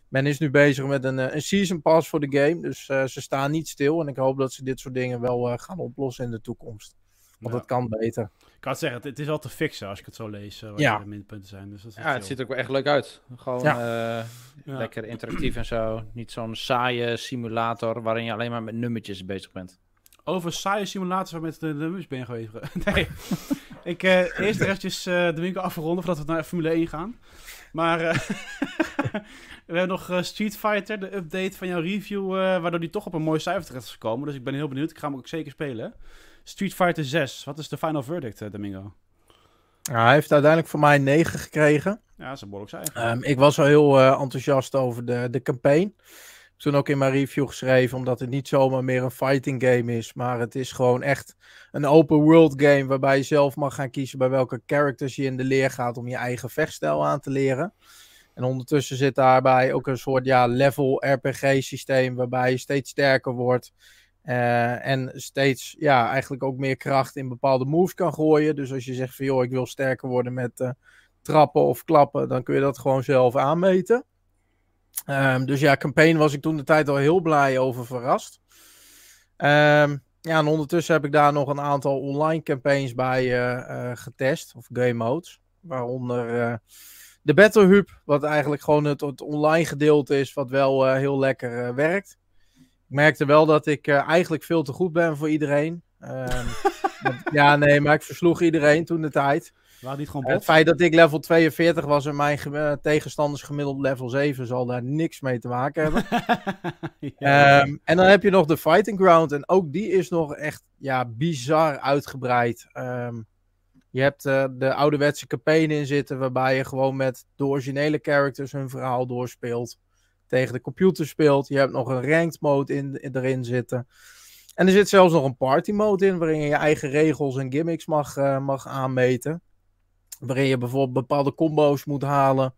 Speaker 5: men is nu bezig met een, een season pass voor de game. Dus eh, ze staan niet stil. En ik hoop dat ze dit soort dingen wel eh, gaan oplossen in de toekomst. Want
Speaker 1: Ja.
Speaker 5: dat kan beter.
Speaker 1: Ik kan het zeggen, het, het is wel te fixen als ik het zo lees. wat
Speaker 5: Ja.
Speaker 1: de minpunten zijn. Dus dat is
Speaker 4: Ja, het ziet er ook wel echt leuk uit. Gewoon
Speaker 5: Ja.
Speaker 4: eh,
Speaker 1: Ja.
Speaker 4: lekker interactief en zo. Niet zo'n saaie simulator waarin je alleen maar met nummertjes bezig bent.
Speaker 1: Over saaie simulators waar met de, de nummers ben geweest. nee. ik eh eerst eventjes eh, de winkel afronden voordat we naar Formule 1 gaan. Maar eh, we hebben nog eh, Street Fighter, de update van jouw review, eh, waardoor die toch op een mooi cijfer terecht is gekomen. Dus ik ben heel benieuwd. Ik ga hem ook zeker spelen. Street Fighter 6, wat is de final verdict, Domingo?
Speaker 5: Ja, hij heeft uiteindelijk voor mij 9 gekregen.
Speaker 1: Ja, dat is een behoorlijk cijfer.
Speaker 5: Ehm, ik was al heel eh, enthousiast over de, de campaign. Toen ook in mijn review geschreven, omdat het niet zomaar meer een fighting game is, maar het is gewoon echt een open world game waarbij je zelf mag gaan kiezen bij welke characters je in de leer gaat om je eigen vechtstijl aan te leren. En ondertussen zit daarbij ook een soort ja, level RPG systeem waarbij je steeds sterker wordt. eh, en steeds ja, eigenlijk ook meer kracht in bepaalde moves kan gooien. Dus als je zegt van joh, ik wil sterker worden met eh, trappen of klappen, dan kun je dat gewoon zelf aanmeten. Ehm, dus ja, campaign was ik toen de tijd al heel blij over verrast. Ehm, ja, en ondertussen heb ik daar nog een aantal online campaigns bij eh, eh, getest, of game modes. Waaronder eh, de Battle Hub, wat eigenlijk gewoon het, het online gedeelte is, wat wel heel lekker werkt. Ik merkte wel dat ik eigenlijk veel te goed ben voor iedereen. Ehm, ja, nee, maar ik versloeg iedereen toen de tijd.
Speaker 1: Waren niet gewoon
Speaker 5: Het feit dat ik level 42 was en mijn tegenstanders gemiddeld level 7 zal daar niks mee te maken hebben.
Speaker 1: ja.
Speaker 5: Ehm, en dan heb je nog de Fighting Ground. En ook die is nog echt ja, bizar uitgebreid. Ehm, je hebt eh, de ouderwetse campaign in zitten, waarbij je gewoon met de originele characters hun verhaal doorspeelt. Tegen de computer speelt. Je hebt nog een ranked mode in, in- erin zitten. En er zit zelfs nog een party mode in, waarin je je eigen regels en gimmicks mag, eh, mag aanmeten. Waarin je bijvoorbeeld bepaalde combo's moet halen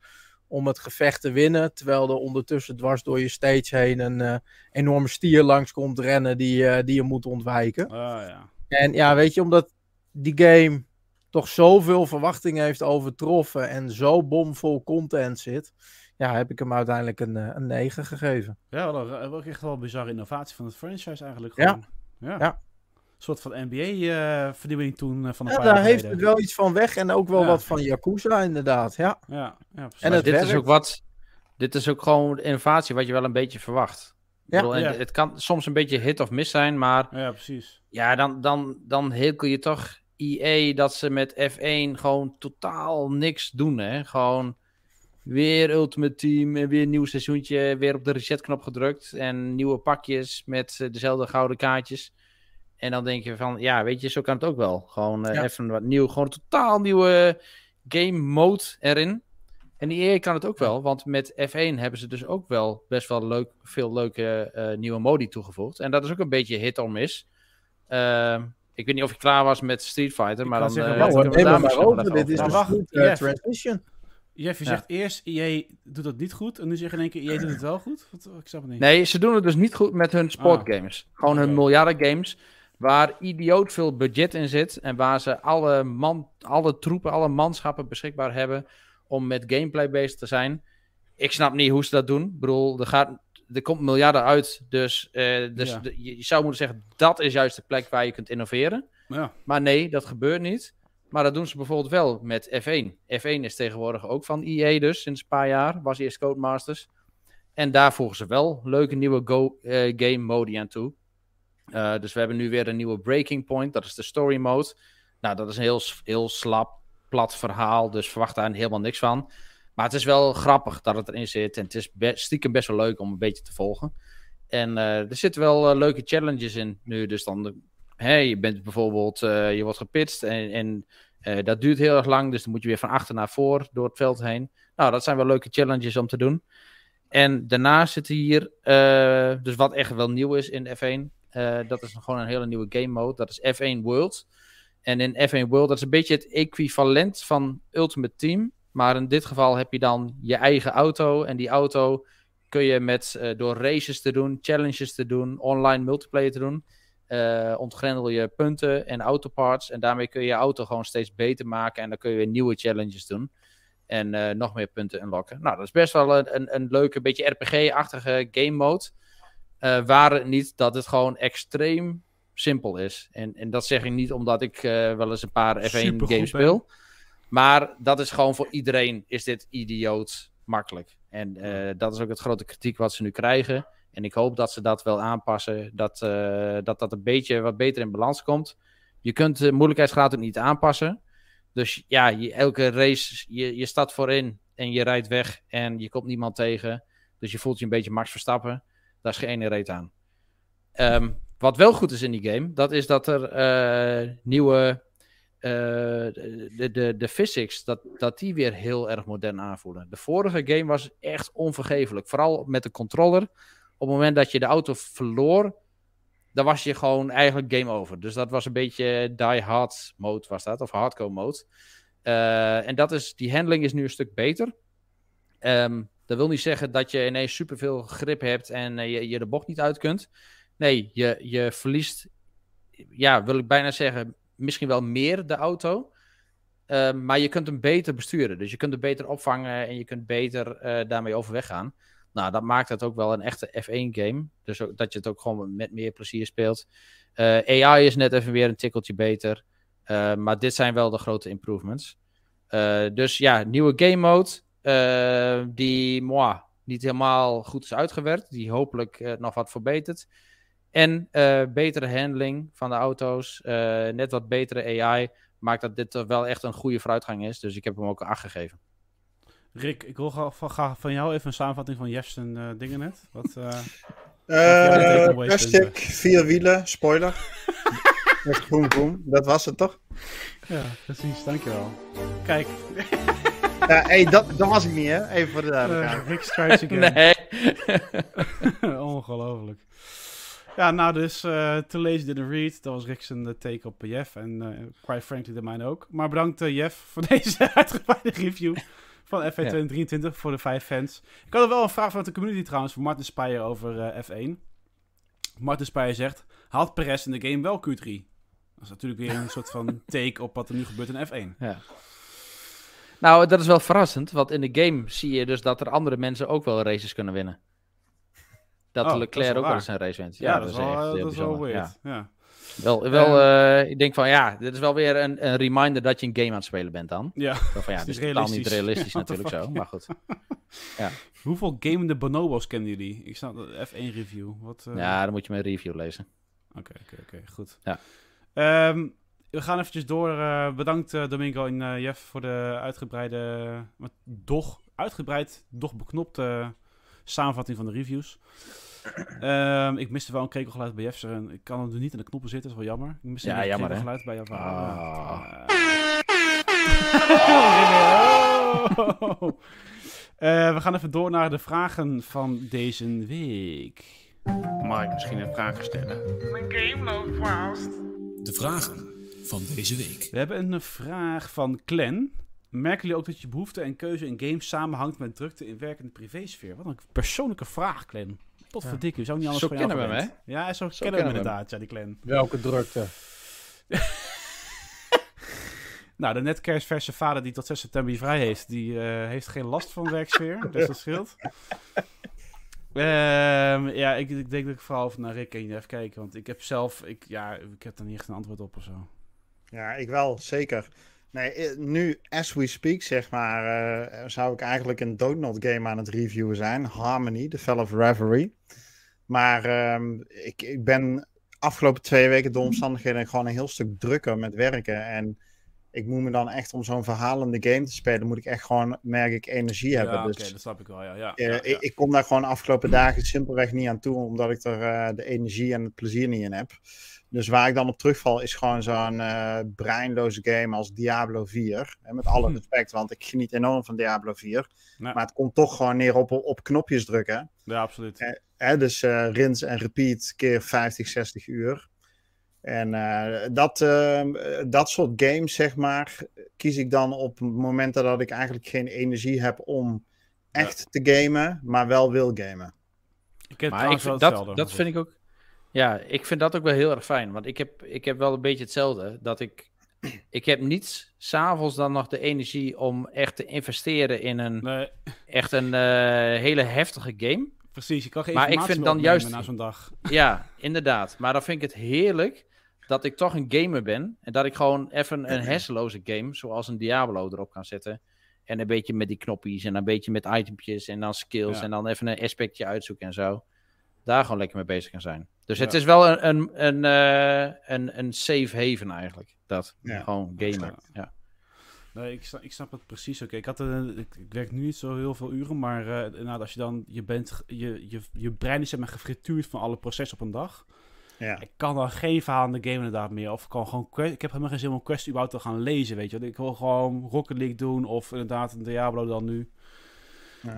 Speaker 5: om het gevecht te winnen. Terwijl er ondertussen dwars door je stage heen een eh, enorme stier langs komt rennen die, eh, die je moet ontwijken.
Speaker 1: Ah, ja.
Speaker 5: En ja, weet je, omdat die game toch zoveel verwachtingen heeft overtroffen en zo bomvol content zit, ja, heb ik hem uiteindelijk een, eh, een 9 gegeven.
Speaker 1: Ja, wel, een- wel echt wel een bizarre innovatie van het franchise eigenlijk. Gewoon. Ja.
Speaker 5: Ja.
Speaker 1: Soort van NBA-vernieuwing toen eh, van een
Speaker 5: Ja,
Speaker 1: paar jaar
Speaker 5: daar heeft het wel iets van weg en ook wel
Speaker 1: Ja.
Speaker 5: wat van Yakuza inderdaad, ja.
Speaker 1: Ja, ja precies.
Speaker 5: En het
Speaker 4: dit is ook wat. Dit is ook gewoon innovatie wat je wel een beetje verwacht.
Speaker 5: Ja.
Speaker 4: bedoel, en
Speaker 1: Ja.
Speaker 4: Het kan soms een beetje hit of miss zijn, maar
Speaker 1: Ja, precies.
Speaker 4: ja, dan, dan, dan hekel je toch EA dat ze met F1 gewoon totaal niks doen. Hè? Gewoon weer Ultimate Team en weer een nieuw seizoentje, weer op de resetknop gedrukt en nieuwe pakjes met eh, dezelfde gouden kaartjes. En dan denk je van, ja, weet je, zo kan het ook wel. Gewoon eh,
Speaker 5: Ja.
Speaker 4: even wat nieuw, gewoon een totaal nieuwe game mode erin. En die EA kan het ook wel, want met F1 hebben ze dus ook wel best wel leuk, veel leuke eh, nieuwe modi toegevoegd. En dat is ook een beetje hit or miss. Ehm, ik weet niet of je klaar was met Street Fighter, maar
Speaker 1: kan
Speaker 4: dan
Speaker 1: zeggen,
Speaker 4: eh,
Speaker 1: nou,
Speaker 5: neem maar over. Dit is een
Speaker 1: wacht,
Speaker 5: goed
Speaker 1: Jeff.
Speaker 5: transition.
Speaker 1: Jeff, je
Speaker 4: Ja.
Speaker 1: zegt eerst, EA doet dat niet goed. En nu zeg je in één keer, EA doet het wel goed. Wat, ik snap het niet.
Speaker 4: Nee, ze doen het dus niet goed met hun sportgames. Gewoon hun miljarden games. Waar idioot veel budget in zit. En waar ze alle, man, alle troepen, alle manschappen beschikbaar hebben. Om met gameplay bezig te zijn. Ik snap niet hoe ze dat doen. Ik bedoel, er, gaat, er komt miljarden uit. Dus, eh, dus
Speaker 1: Ja.
Speaker 4: je, zou moeten zeggen, dat is juist de plek waar je kunt innoveren.
Speaker 1: Ja.
Speaker 4: Maar nee, dat gebeurt niet. Maar dat doen ze bijvoorbeeld wel met F1. F1 is tegenwoordig ook van EA dus, sinds een paar jaar. Was eerst Codemasters. En daar voegen ze wel leuke nieuwe go, eh, game modi aan toe. Eh, dus we hebben nu weer een nieuwe Breaking Point. Dat is de story mode. Nou, dat is een heel, heel slap, plat verhaal. Dus verwacht daar helemaal niks van. Maar het is wel grappig dat het erin zit. En het is stiekem best wel leuk om een beetje te volgen. En eh, er zitten wel eh, leuke challenges in nu. Dus dan, hè, je bent bijvoorbeeld, je wordt gepitst en, en dat duurt heel erg lang. Dus dan moet je weer van achter naar voor door het veld heen. Nou, dat zijn wel leuke challenges om te doen. En daarnaast zit hier, dus wat echt wel nieuw is in F1, eh, dat is gewoon een hele nieuwe game mode. Dat is F1 World. En in F1 World, dat is een beetje het equivalent van Ultimate Team. Maar in dit geval heb je dan je eigen auto. En die auto kun je met, eh, door races te doen, challenges te doen, online multiplayer te doen, eh, ontgrendel je punten en autoparts. En daarmee kun je je auto gewoon steeds beter maken. En dan kun je weer nieuwe challenges doen. En eh, nog meer punten unlocken. Nou, dat is best wel een, een, een leuke, beetje RPG-achtige game mode. Eh waar het niet dat het gewoon extreem simpel is. En, en dat zeg ik niet omdat ik eh, wel eens een paar F1
Speaker 1: Supergoed,
Speaker 4: games speel. Maar dat is gewoon voor iedereen is dit idioot makkelijk. En eh, dat is ook het grote kritiek wat ze nu krijgen. En ik hoop dat ze dat wel aanpassen. Dat dat, dat een beetje wat beter in balans komt. Je kunt de moeilijkheidsgraad ook niet aanpassen. Dus ja, je, elke race, je, je staat voorin en je rijdt weg en je komt niemand tegen. Dus je voelt je een beetje Max Verstappen. Daar is geen ene reet aan. Ehm, wat wel goed is in die game, dat is dat er eh, nieuwe. eh, de, de, de physics, dat, dat die weer heel erg modern aanvoelen. De vorige game was echt onvergeeflijk. Vooral met de controller op het moment dat je de auto verloor, dan was je gewoon eigenlijk game over. Dus dat was een beetje die hard mode was dat, of hardcore mode. Eh, en dat is, die handling is nu een stuk beter. Ehm, dat wil niet zeggen dat je ineens superveel grip hebt en eh, je, je de bocht niet uit kunt. Nee, je, je verliest, ja, wil ik bijna zeggen, misschien wel meer de auto. Ehm, maar je kunt hem beter besturen. Dus je kunt hem beter opvangen en je kunt beter eh, daarmee overweg gaan. Nou, dat maakt het ook wel een echte F1-game. Dus dat je het ook gewoon met meer plezier speelt. Eh, AI is net even weer een tikkeltje beter. Maar dit zijn wel de grote improvements. Dus ja, nieuwe game mode. Uh, die moi, niet helemaal goed is uitgewerkt. Die hopelijk nog wat verbetert. En betere handling van de auto's. net wat betere AI. Maakt dat dit wel echt een goede vooruitgang is. Dus ik heb hem ook een 8 gegeven.
Speaker 1: Rick, ik wil graag van, jou even een samenvatting van Jeff's uh, dingen net. Wat,
Speaker 3: uh, plastic, vier wielen, spoiler. Groen groen, dat was het toch?
Speaker 1: Ja, precies, dankjewel. Kijk.
Speaker 3: ja, hey, dat, dat was ik niet, hè? Even voor de duidelijkheid.
Speaker 1: Uh, Rick strikes again.
Speaker 4: Nee.
Speaker 1: Ongelooflijk. Ja, nou dus, uh, To Lazy Didn't Read, dat was Rick's een take op Jeff en uh, quite frankly de mijne ook. Maar bedankt uh, Jeff voor deze uitgebreide review van F1 2023 voor de vijf fans. Ik had er wel een vraag vanuit de community trouwens van Martin Speyer over uh, F1. Martin Speyer zegt, haalt Perez in de game wel Q3? Dat is natuurlijk weer een soort van take op wat er nu gebeurt in F1.
Speaker 4: Ja. Nou, dat is wel verrassend, want in de game zie je dus dat er andere mensen ook wel races kunnen winnen. Dat
Speaker 1: Oh,
Speaker 4: Leclerc
Speaker 1: dat
Speaker 4: ook wel eens een race wint.
Speaker 1: Ja, dat, is wel,
Speaker 4: echt,
Speaker 1: eh,
Speaker 4: eh,
Speaker 1: dat is wel
Speaker 4: bijzonder.
Speaker 1: weird.
Speaker 4: Ja.
Speaker 1: Ja.
Speaker 4: Wel, wel eh, ik denk van ja, dit is wel weer een, een reminder dat je een game aan het spelen bent dan.
Speaker 1: Ja.
Speaker 4: Zo van ja,
Speaker 1: Het
Speaker 4: dit
Speaker 1: is
Speaker 4: totaal niet
Speaker 1: realistisch.
Speaker 4: natuurlijk zo, maar goed.
Speaker 1: Hoeveel gamende bonobo's kennen jullie? Ik snap dat F1 review. Wat,
Speaker 4: Ja, dan moet je mijn review lezen.
Speaker 1: Oké, oké, oké, goed.
Speaker 4: Ja.
Speaker 1: Ehm, we gaan eventjes door. eh, bedankt eh, Domingo en eh, Jeff voor de uitgebreide, wat doch uitgebreid, doch beknopte samenvatting van de reviews. Ehm, ik miste wel een krekelgeluid bij Jeff. en Ik kan hem niet in de knoppen zitten, dat is wel jammer. Ik miste
Speaker 4: Ja,
Speaker 1: een
Speaker 4: jammer, hè?
Speaker 1: krekelgeluid bij jou.
Speaker 4: Ah.
Speaker 1: Oh. We gaan even door naar de vragen van deze week. Mag ik misschien een vraag stellen?
Speaker 9: De vragen van deze week.
Speaker 1: We hebben een vraag van Clan. Merken jullie ook dat je behoefte en keuze in games samenhangt met drukte in werk en de privésfeer? Wat een persoonlijke vraag, Clan. Tot verdikke, zou niet anders
Speaker 4: Zo
Speaker 1: van
Speaker 4: kennen we hem,
Speaker 1: gewend. Ja, zo,
Speaker 4: Zo
Speaker 1: kennen we hem
Speaker 4: kennen we hem.
Speaker 1: inderdaad, ja, die Clan.
Speaker 5: Welke drukte?
Speaker 1: Nou, de net kerstverse vader die tot 6 september vrij heeft, die eh, heeft geen last van werksfeer. dus dat scheelt. Ehm, ja, ik, ik denk dat ik vooral even naar Rick en Jeff kijken. Want ik heb zelf, ik, ja, ik heb daar niet echt een antwoord op of zo.
Speaker 3: Ja, ik wel, zeker. Nee, eh, nu, as we speak, zeg maar, eh, zou ik eigenlijk een Donut game aan het reviewen zijn. Harmony, The Fell of Reverie. Maar ehm, ik, ik ben afgelopen twee weken door omstandigheden gewoon een heel stuk drukker met werken. En ik moet me dan echt om zo'n verhalende game te spelen, moet ik echt gewoon, merk ik, energie hebben.
Speaker 1: ja, oké,
Speaker 3: dus
Speaker 1: dat snap ik wel, ja. ja,
Speaker 3: eh,
Speaker 1: ja, ja.
Speaker 3: Ik, ik kom daar gewoon de afgelopen dagen simpelweg niet aan toe, omdat ik er eh, de energie en het plezier niet in heb. Dus waar ik dan op terugval is gewoon zo'n eh, breinloze game als Diablo 4. Hè, met alle respect, want ik geniet enorm van Diablo 4.
Speaker 1: Ja.
Speaker 3: Maar het komt toch gewoon neer op, op knopjes drukken.
Speaker 1: Ja, absoluut.
Speaker 3: Hè, dus rinse en repeat keer 50, 60 uur. En eh, dat, eh, dat soort games, zeg maar, kies ik dan op momenten dat ik eigenlijk geen energie heb om echt te gamen, maar wel wil gamen.
Speaker 1: Ik heb
Speaker 4: Maar ik vind, dat, dat vind ik ook. Ja, ik vind dat ook wel heel erg fijn. Want ik heb, ik heb wel een beetje hetzelfde. Dat ik. Ik heb niets s'avonds dan nog de energie om echt te investeren in een.
Speaker 1: Nee,
Speaker 4: Echt een eh, hele heftige game.
Speaker 1: precies. Je kan geen
Speaker 4: Maar ik vind dan juist-
Speaker 1: na zo'n dag.
Speaker 4: Ja, inderdaad. Maar dan vind ik het heerlijk dat ik toch een gamer ben. En dat ik gewoon even een hersenloze game, zoals een Diablo, erop kan zetten. En een beetje met die knoppies en een beetje met itempjes en dan skills.
Speaker 1: Ja.
Speaker 4: En dan even een aspectje uitzoeken en zo. Daar gewoon lekker mee bezig kan zijn. Dus het
Speaker 1: Ja.
Speaker 4: is wel een, een, een, eh, een, een safe haven eigenlijk. Dat.
Speaker 3: Ja.
Speaker 4: Gewoon gamen.
Speaker 1: Ja. Nee, ik snap, ik snap het precies. Oké, ik, had een- ik, ik werk nu niet zo heel veel uren, maar eh inderdaad, als je dan, je bent, je, je, je brein is zeg maar gefrituurd van alle processen op een dag.
Speaker 3: Ja.
Speaker 1: Ik kan dan geen verhalende game inderdaad meer. Of ik kan gewoon, ik heb helemaal geen zin om een quest überhaupt te gaan lezen, weet je. Ik wil gewoon Rocket League doen of inderdaad een Diablo dan nu.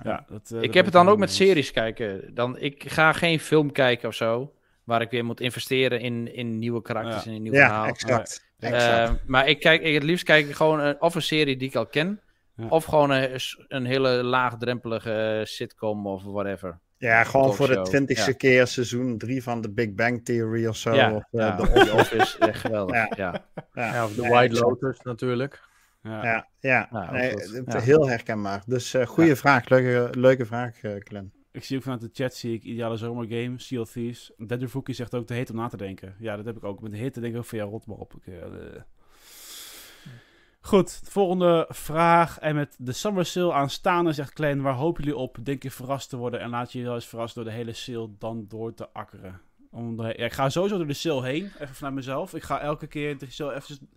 Speaker 1: Ja, dat, eh,
Speaker 4: Ik heb het dan ook met series kijken. Dan, ik ga geen film kijken of zo. Waar ik weer moet investeren in, in nieuwe karakters
Speaker 1: Ja.
Speaker 4: en een nieuw
Speaker 3: Ja,
Speaker 4: verhaal.
Speaker 3: exact.
Speaker 4: Eh,
Speaker 3: exact.
Speaker 4: maar ik kijk, ik, het liefst kijk ik gewoon een, of een serie die ik al ken.
Speaker 1: Ja.
Speaker 4: Of gewoon een, een hele laagdrempelige eh, sitcom of whatever.
Speaker 3: Ja, gewoon voor de twintigste
Speaker 4: ja.
Speaker 3: keer seizoen 3 van The Big Bang Theory of zo.
Speaker 4: ja,
Speaker 3: Of, eh,
Speaker 4: ja,
Speaker 3: de
Speaker 4: The Office, echt geweldig.
Speaker 3: Ja.
Speaker 4: Ja.
Speaker 3: Ja,
Speaker 5: Ja, of de White. Lotus natuurlijk.
Speaker 1: Ja.
Speaker 3: Ja, ja.
Speaker 4: Ja, ook
Speaker 3: Nee, heel herkenbaar. Dus eh goede vraag, leuke, leuke vraag, eh Glenn.
Speaker 1: Ik zie ook vanuit de chat, zie ik ideale zomergame, Sea of Thieves. Deadwood zegt ook, te heet om na te denken. Ja, dat heb ik ook. Met de hitte denk ik ook van, ja, rot maar op. Ik, eh, eh. Goed, volgende vraag. En met de summer sale aanstaande, zegt Klein, waar hopen jullie op? Denk je verrast te worden en laat je je wel eens verrassen door de hele sale dan door te akkeren? Om de, ja, ik ga sowieso door de sale heen, even vanuit mezelf. Ik ga elke keer de sale even...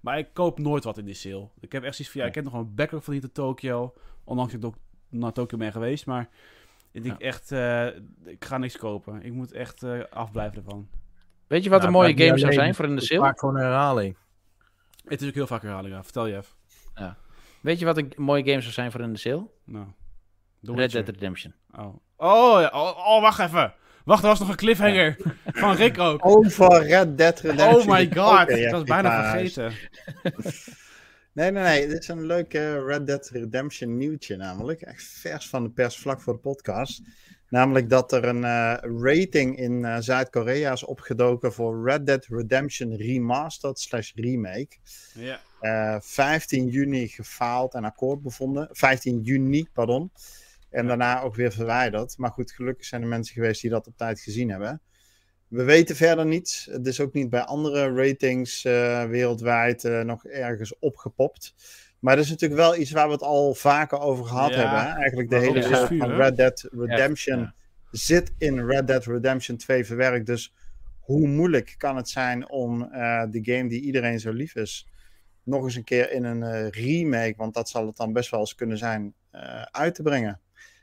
Speaker 1: Maar ik koop nooit wat in die sale. Ik heb echt zoiets van, ja, ik heb nog een backlog van hier te Tokyo. Ondanks dat ik ook naar Tokyo ben geweest, maar... Ik denk echt, eh, ik ga niks kopen. Ik moet echt eh, afblijven ervan.
Speaker 4: Weet je wat
Speaker 5: Ja,
Speaker 4: een mooie game zou zijn voor in de sale?
Speaker 5: Vaak gewoon een herhaling.
Speaker 1: Het is ook heel vaak herhaling, ja. Vertel je even.
Speaker 4: Weet je wat een mooie game zou zijn voor in de sale?
Speaker 1: Nou. The
Speaker 4: Red. Dead Redemption.
Speaker 1: Oh. Oh, ja. oh, oh, wacht even. Wacht, er was nog een cliffhanger. Van Rick ook.
Speaker 3: Over Red Dead Redemption.
Speaker 1: Oh my god.
Speaker 3: Ja,
Speaker 1: ik was bijna vergeten.
Speaker 3: Nee, nee, nee. Dit is een leuk eh, Red Dead Redemption nieuwtje namelijk. Echt vers van de pers vlak voor de podcast. Namelijk dat er een eh, rating in eh, Zuid-Korea is opgedoken voor Red Dead Redemption Remastered slash Remake.
Speaker 1: Ja.
Speaker 3: Eh, 15 juni gefaald en akkoord bevonden. 15 juni, pardon. En daarna ook weer verwijderd. Maar goed, gelukkig zijn er mensen geweest die dat op tijd gezien hebben. We weten verder niets. Het is ook niet bij andere ratings eh, wereldwijd eh, nog ergens opgepopt. Maar dat is natuurlijk wel iets waar we het al vaker over gehad
Speaker 1: Ja,
Speaker 3: hebben. Hè? Eigenlijk de hele wereld van? Red Dead Redemption
Speaker 4: ja.
Speaker 3: zit in Red Dead Redemption 2 verwerkt. Dus hoe moeilijk kan het zijn om eh de game die iedereen zo lief is, nog eens een keer in een eh, remake, want dat zal het dan best wel eens kunnen zijn, eh, uit te brengen.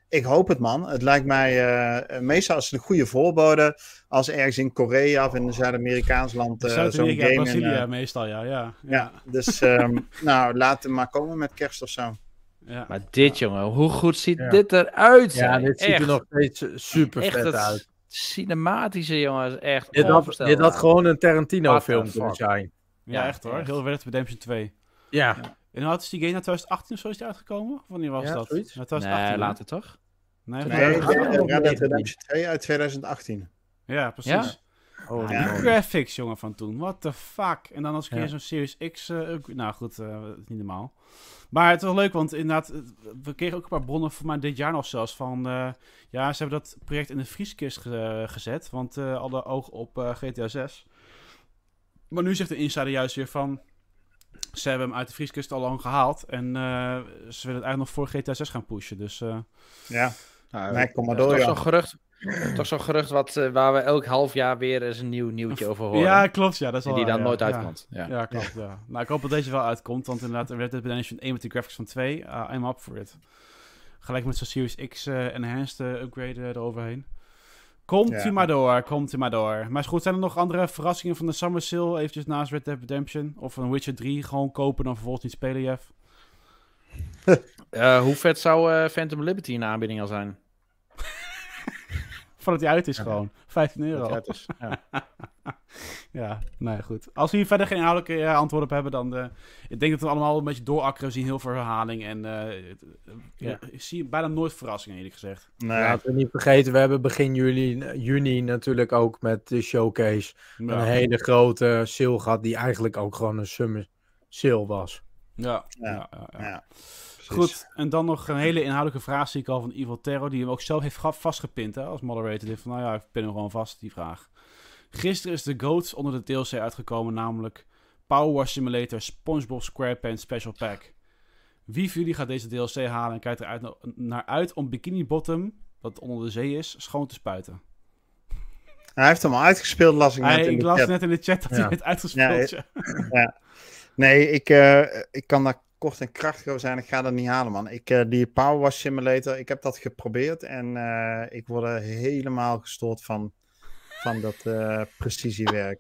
Speaker 3: Ik hoop het, man. Het lijkt mij, eh, eh, meestal het een goede voorbode als ergens in Korea of in een Zuid-Amerikaans land eh, zo'n game...
Speaker 1: Brazilië meestal, ja. Ja, ja.
Speaker 3: ja, dus ehm, nou, laat hem maar komen met kerst of zo.
Speaker 1: ja.
Speaker 4: Maar dit, jongen, hoe goed ziet
Speaker 5: Ja.
Speaker 4: dit eruit?
Speaker 5: Ja, dit ziet
Speaker 4: Echt.
Speaker 5: er nog steeds super
Speaker 4: echt
Speaker 5: vet
Speaker 4: het
Speaker 5: uit.
Speaker 4: cinematische, jongen, is echt
Speaker 5: Dit had, dit had gewoon een Tarantino-film kunnen zijn.
Speaker 1: Ja,
Speaker 4: Ja,
Speaker 1: echt hoor. Heel Red Redemption 2.
Speaker 5: Ja,
Speaker 1: En hoe oud is die game? Na 2018 of zo is die uitgekomen? Of wanneer was
Speaker 5: Ja,
Speaker 1: dat?
Speaker 5: zoiets.
Speaker 1: Na 2018,
Speaker 4: Nee,
Speaker 1: hè?
Speaker 4: later toch?
Speaker 1: Nee,
Speaker 3: Nee,
Speaker 1: nee.
Speaker 3: Red Dead
Speaker 5: nog
Speaker 3: Red Dead
Speaker 5: 19.
Speaker 3: Redemption 2 uit 2018.
Speaker 1: Ja, precies.
Speaker 5: Ja? Oh,
Speaker 1: Ah,
Speaker 5: die
Speaker 1: die
Speaker 5: man.
Speaker 1: graphics, jongen, van toen. What the fuck? En dan als ik
Speaker 5: Ja.
Speaker 1: hier zo'n Series X... eh, ook- nou goed, eh, is niet normaal. Maar het is wel leuk, want inderdaad... eh, We kregen ook een paar bronnen voor mij dit jaar nog zelfs van... eh, ja, ze hebben dat project in de vrieskist ge- gezet. Want eh alle ogen op eh, GTA 6. Maar nu zegt de insider juist weer van... Ze hebben hem uit de vrieskist al lang gehaald. En eh, ze willen het eigenlijk nog voor GTA 6 gaan pushen. Dus eh,
Speaker 3: Ja,
Speaker 4: Nou,
Speaker 3: nee, kom maar
Speaker 4: dat is
Speaker 3: door,
Speaker 4: toch zo'n gerucht, toch zo'n gerucht wat, eh, waar we elk half jaar weer eens een nieuw nieuwtje over horen.
Speaker 1: ja, klopt. Ja, dat is wel
Speaker 4: die dan nooit
Speaker 1: ja.
Speaker 4: Uitkomt. Ja.
Speaker 1: Ja, klopt. Ja. Nou, ik hoop dat deze wel uitkomt, want inderdaad, Red Dead Redemption 1 met de graphics van 2, uh, I'm up for it. Gelijk met zo'n Series X enhanced upgrade eroverheen. Komt
Speaker 3: Ja.
Speaker 1: u maar door, komt u maar door. Maar is goed, zijn er nog andere verrassingen van de Summer Sale, eventjes naast Red Dead Redemption? Of een Witcher 3 gewoon kopen en dan vervolgens niet spelen, Jeff?
Speaker 4: Eh, hoe vet zou eh, Phantom Liberty in de aanbieding al zijn?
Speaker 1: Voordat hij uit is gewoon. 15 euro.
Speaker 4: Het is. Ja.
Speaker 1: Ja, nee, goed. Als we hier verder geen inhoudelijke eh, antwoord op hebben, dan... eh, ik denk dat we allemaal een beetje doorakkeren. We zien heel veel herhaling en... eh, het- eh,
Speaker 4: Ja.
Speaker 1: Ik zie bijna nooit verrassingen, eerlijk gezegd.
Speaker 3: Nee.
Speaker 5: Laten we niet vergeten, we hebben begin juli, juni natuurlijk ook met de showcase
Speaker 1: Ja.
Speaker 5: een hele grote sale gehad, die eigenlijk ook gewoon een summer sale was.
Speaker 1: Ja,
Speaker 3: Ja.
Speaker 1: ja, ja, ja.
Speaker 3: Ja, precies.
Speaker 1: Goed, en dan nog een hele inhoudelijke vraag zie ik al van Evil Terror, die hem ook zelf heeft vastgepind hè, als moderator. Heeft van, nou ja, ik pin hem gewoon vast, die vraag. Gisteren is de GOAT onder de DLC uitgekomen, namelijk Power Wash Simulator SpongeBob SquarePants Special Pack. Wie van jullie gaat deze DLC halen en kijkt eruit na- naar uit om Bikini Bottom, wat onder de zee is, schoon te spuiten?
Speaker 3: Hij heeft hem al uitgespeeld, las ik net
Speaker 1: Hij,
Speaker 3: in
Speaker 1: ik
Speaker 3: de
Speaker 1: las
Speaker 3: chat.
Speaker 1: net in de chat dat
Speaker 5: Ja.
Speaker 1: hij het uitgespeeld.
Speaker 3: Ja,
Speaker 1: Ja,
Speaker 3: Nee, ik, eh, ik kan daar kort en krachtig zijn. Ik ga dat niet halen, man. Ik, eh, die Power Wash Simulator, ik heb dat geprobeerd. En eh, ik word er helemaal gestoord van, van dat eh, precisiewerk.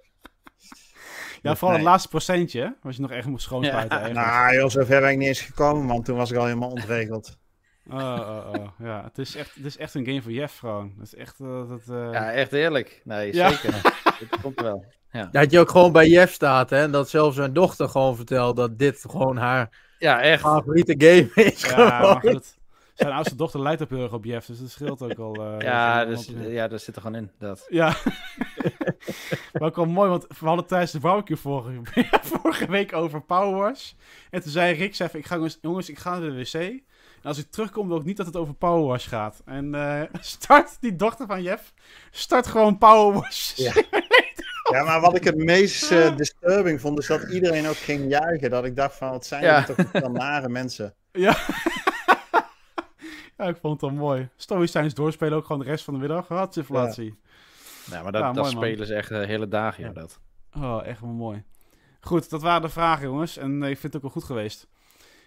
Speaker 1: ja vooral
Speaker 3: Nee.
Speaker 1: het laatste procentje, hè, als je nog echt moet schoonspuiten.
Speaker 4: Ja.
Speaker 3: Nou, joh, zover ben ik niet eens gekomen, want toen was ik al helemaal ontregeld.
Speaker 1: Oh, oh, oh. Ja, het is, echt, het is echt een game voor Jeff gewoon. Het is echt... dat, eh,
Speaker 4: Ja, echt eerlijk. Nee,
Speaker 1: Ja.
Speaker 4: zeker. Het komt wel. Ja,
Speaker 5: Dat je ook gewoon bij Jeff staat, hè? En dat zelfs zijn dochter gewoon vertelt dat dit gewoon haar
Speaker 4: ja echt.
Speaker 5: favoriete game is.
Speaker 1: Ja, maar goed. Zijn oudste dochter lijkt ook heel erg op Jeff, dus dat scheelt ook al. eh,
Speaker 4: Ja, dus, ja, dat zit er gewoon in. Dat.
Speaker 1: Ja. maar ook wel mooi, want we hadden tijdens de barbecue vorige, vorige week over Power Wash. En toen zei Rick, zei, ik ga, jongens, jongens, ik ga naar de wc. En als ik terugkom, wil ik niet dat het over Power Wash gaat. En eh, start die dochter van Jeff, start gewoon Power Wash.
Speaker 3: Ja. Ja, maar wat ik het meest eh, disturbing vond, is dat iedereen ook ging juichen. Dat ik dacht van, wat zijn
Speaker 4: Ja.
Speaker 3: toch wel nare mensen.
Speaker 1: Ja. ja, ik vond het wel mooi. Stoïcijns doorspelen ook gewoon de rest van de middag. Wat inflatie.
Speaker 4: Ja, maar dat,
Speaker 1: Ja,
Speaker 4: dat
Speaker 1: mooi,
Speaker 4: spelen ze echt de hele dagen, ja. dat.
Speaker 1: Oh, echt wel mooi. Goed, dat waren de vragen, jongens. En eh, ik vind het ook wel goed geweest.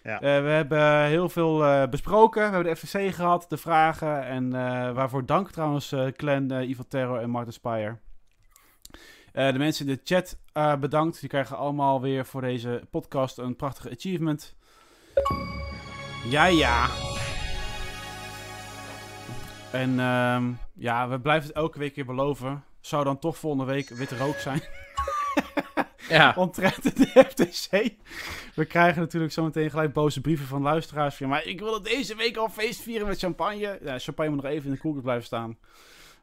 Speaker 3: Ja.
Speaker 1: Eh, we hebben heel veel eh, besproken. We hebben de FVC gehad, de vragen. En eh, waarvoor dank trouwens, eh Clan, eh Evil Terror en Martin Spire. Eh, de mensen in de chat eh, bedankt. Die krijgen allemaal weer voor deze podcast een prachtige achievement. Ja, ja. En ehm, ja, we blijven het elke week weer beloven. Zou dan toch volgende week witte rook zijn?
Speaker 4: Ja,
Speaker 1: Omtrent de FTC. We krijgen natuurlijk zometeen gelijk boze brieven van luisteraars. Van, maar ik wil het deze week al feest vieren met champagne. Ja, champagne moet nog even in de koelkast blijven staan.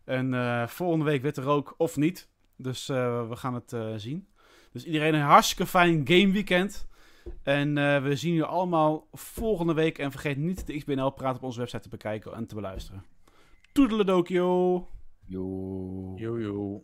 Speaker 1: En eh, volgende week witte rook of niet. Dus eh, we gaan het eh, zien. Dus iedereen een hartstikke fijn game weekend. En eh, we zien jullie allemaal volgende week. En vergeet niet de XBNL praat op onze website te bekijken en te beluisteren. Toedeledokio!
Speaker 4: Joe.
Speaker 5: Joe, joe.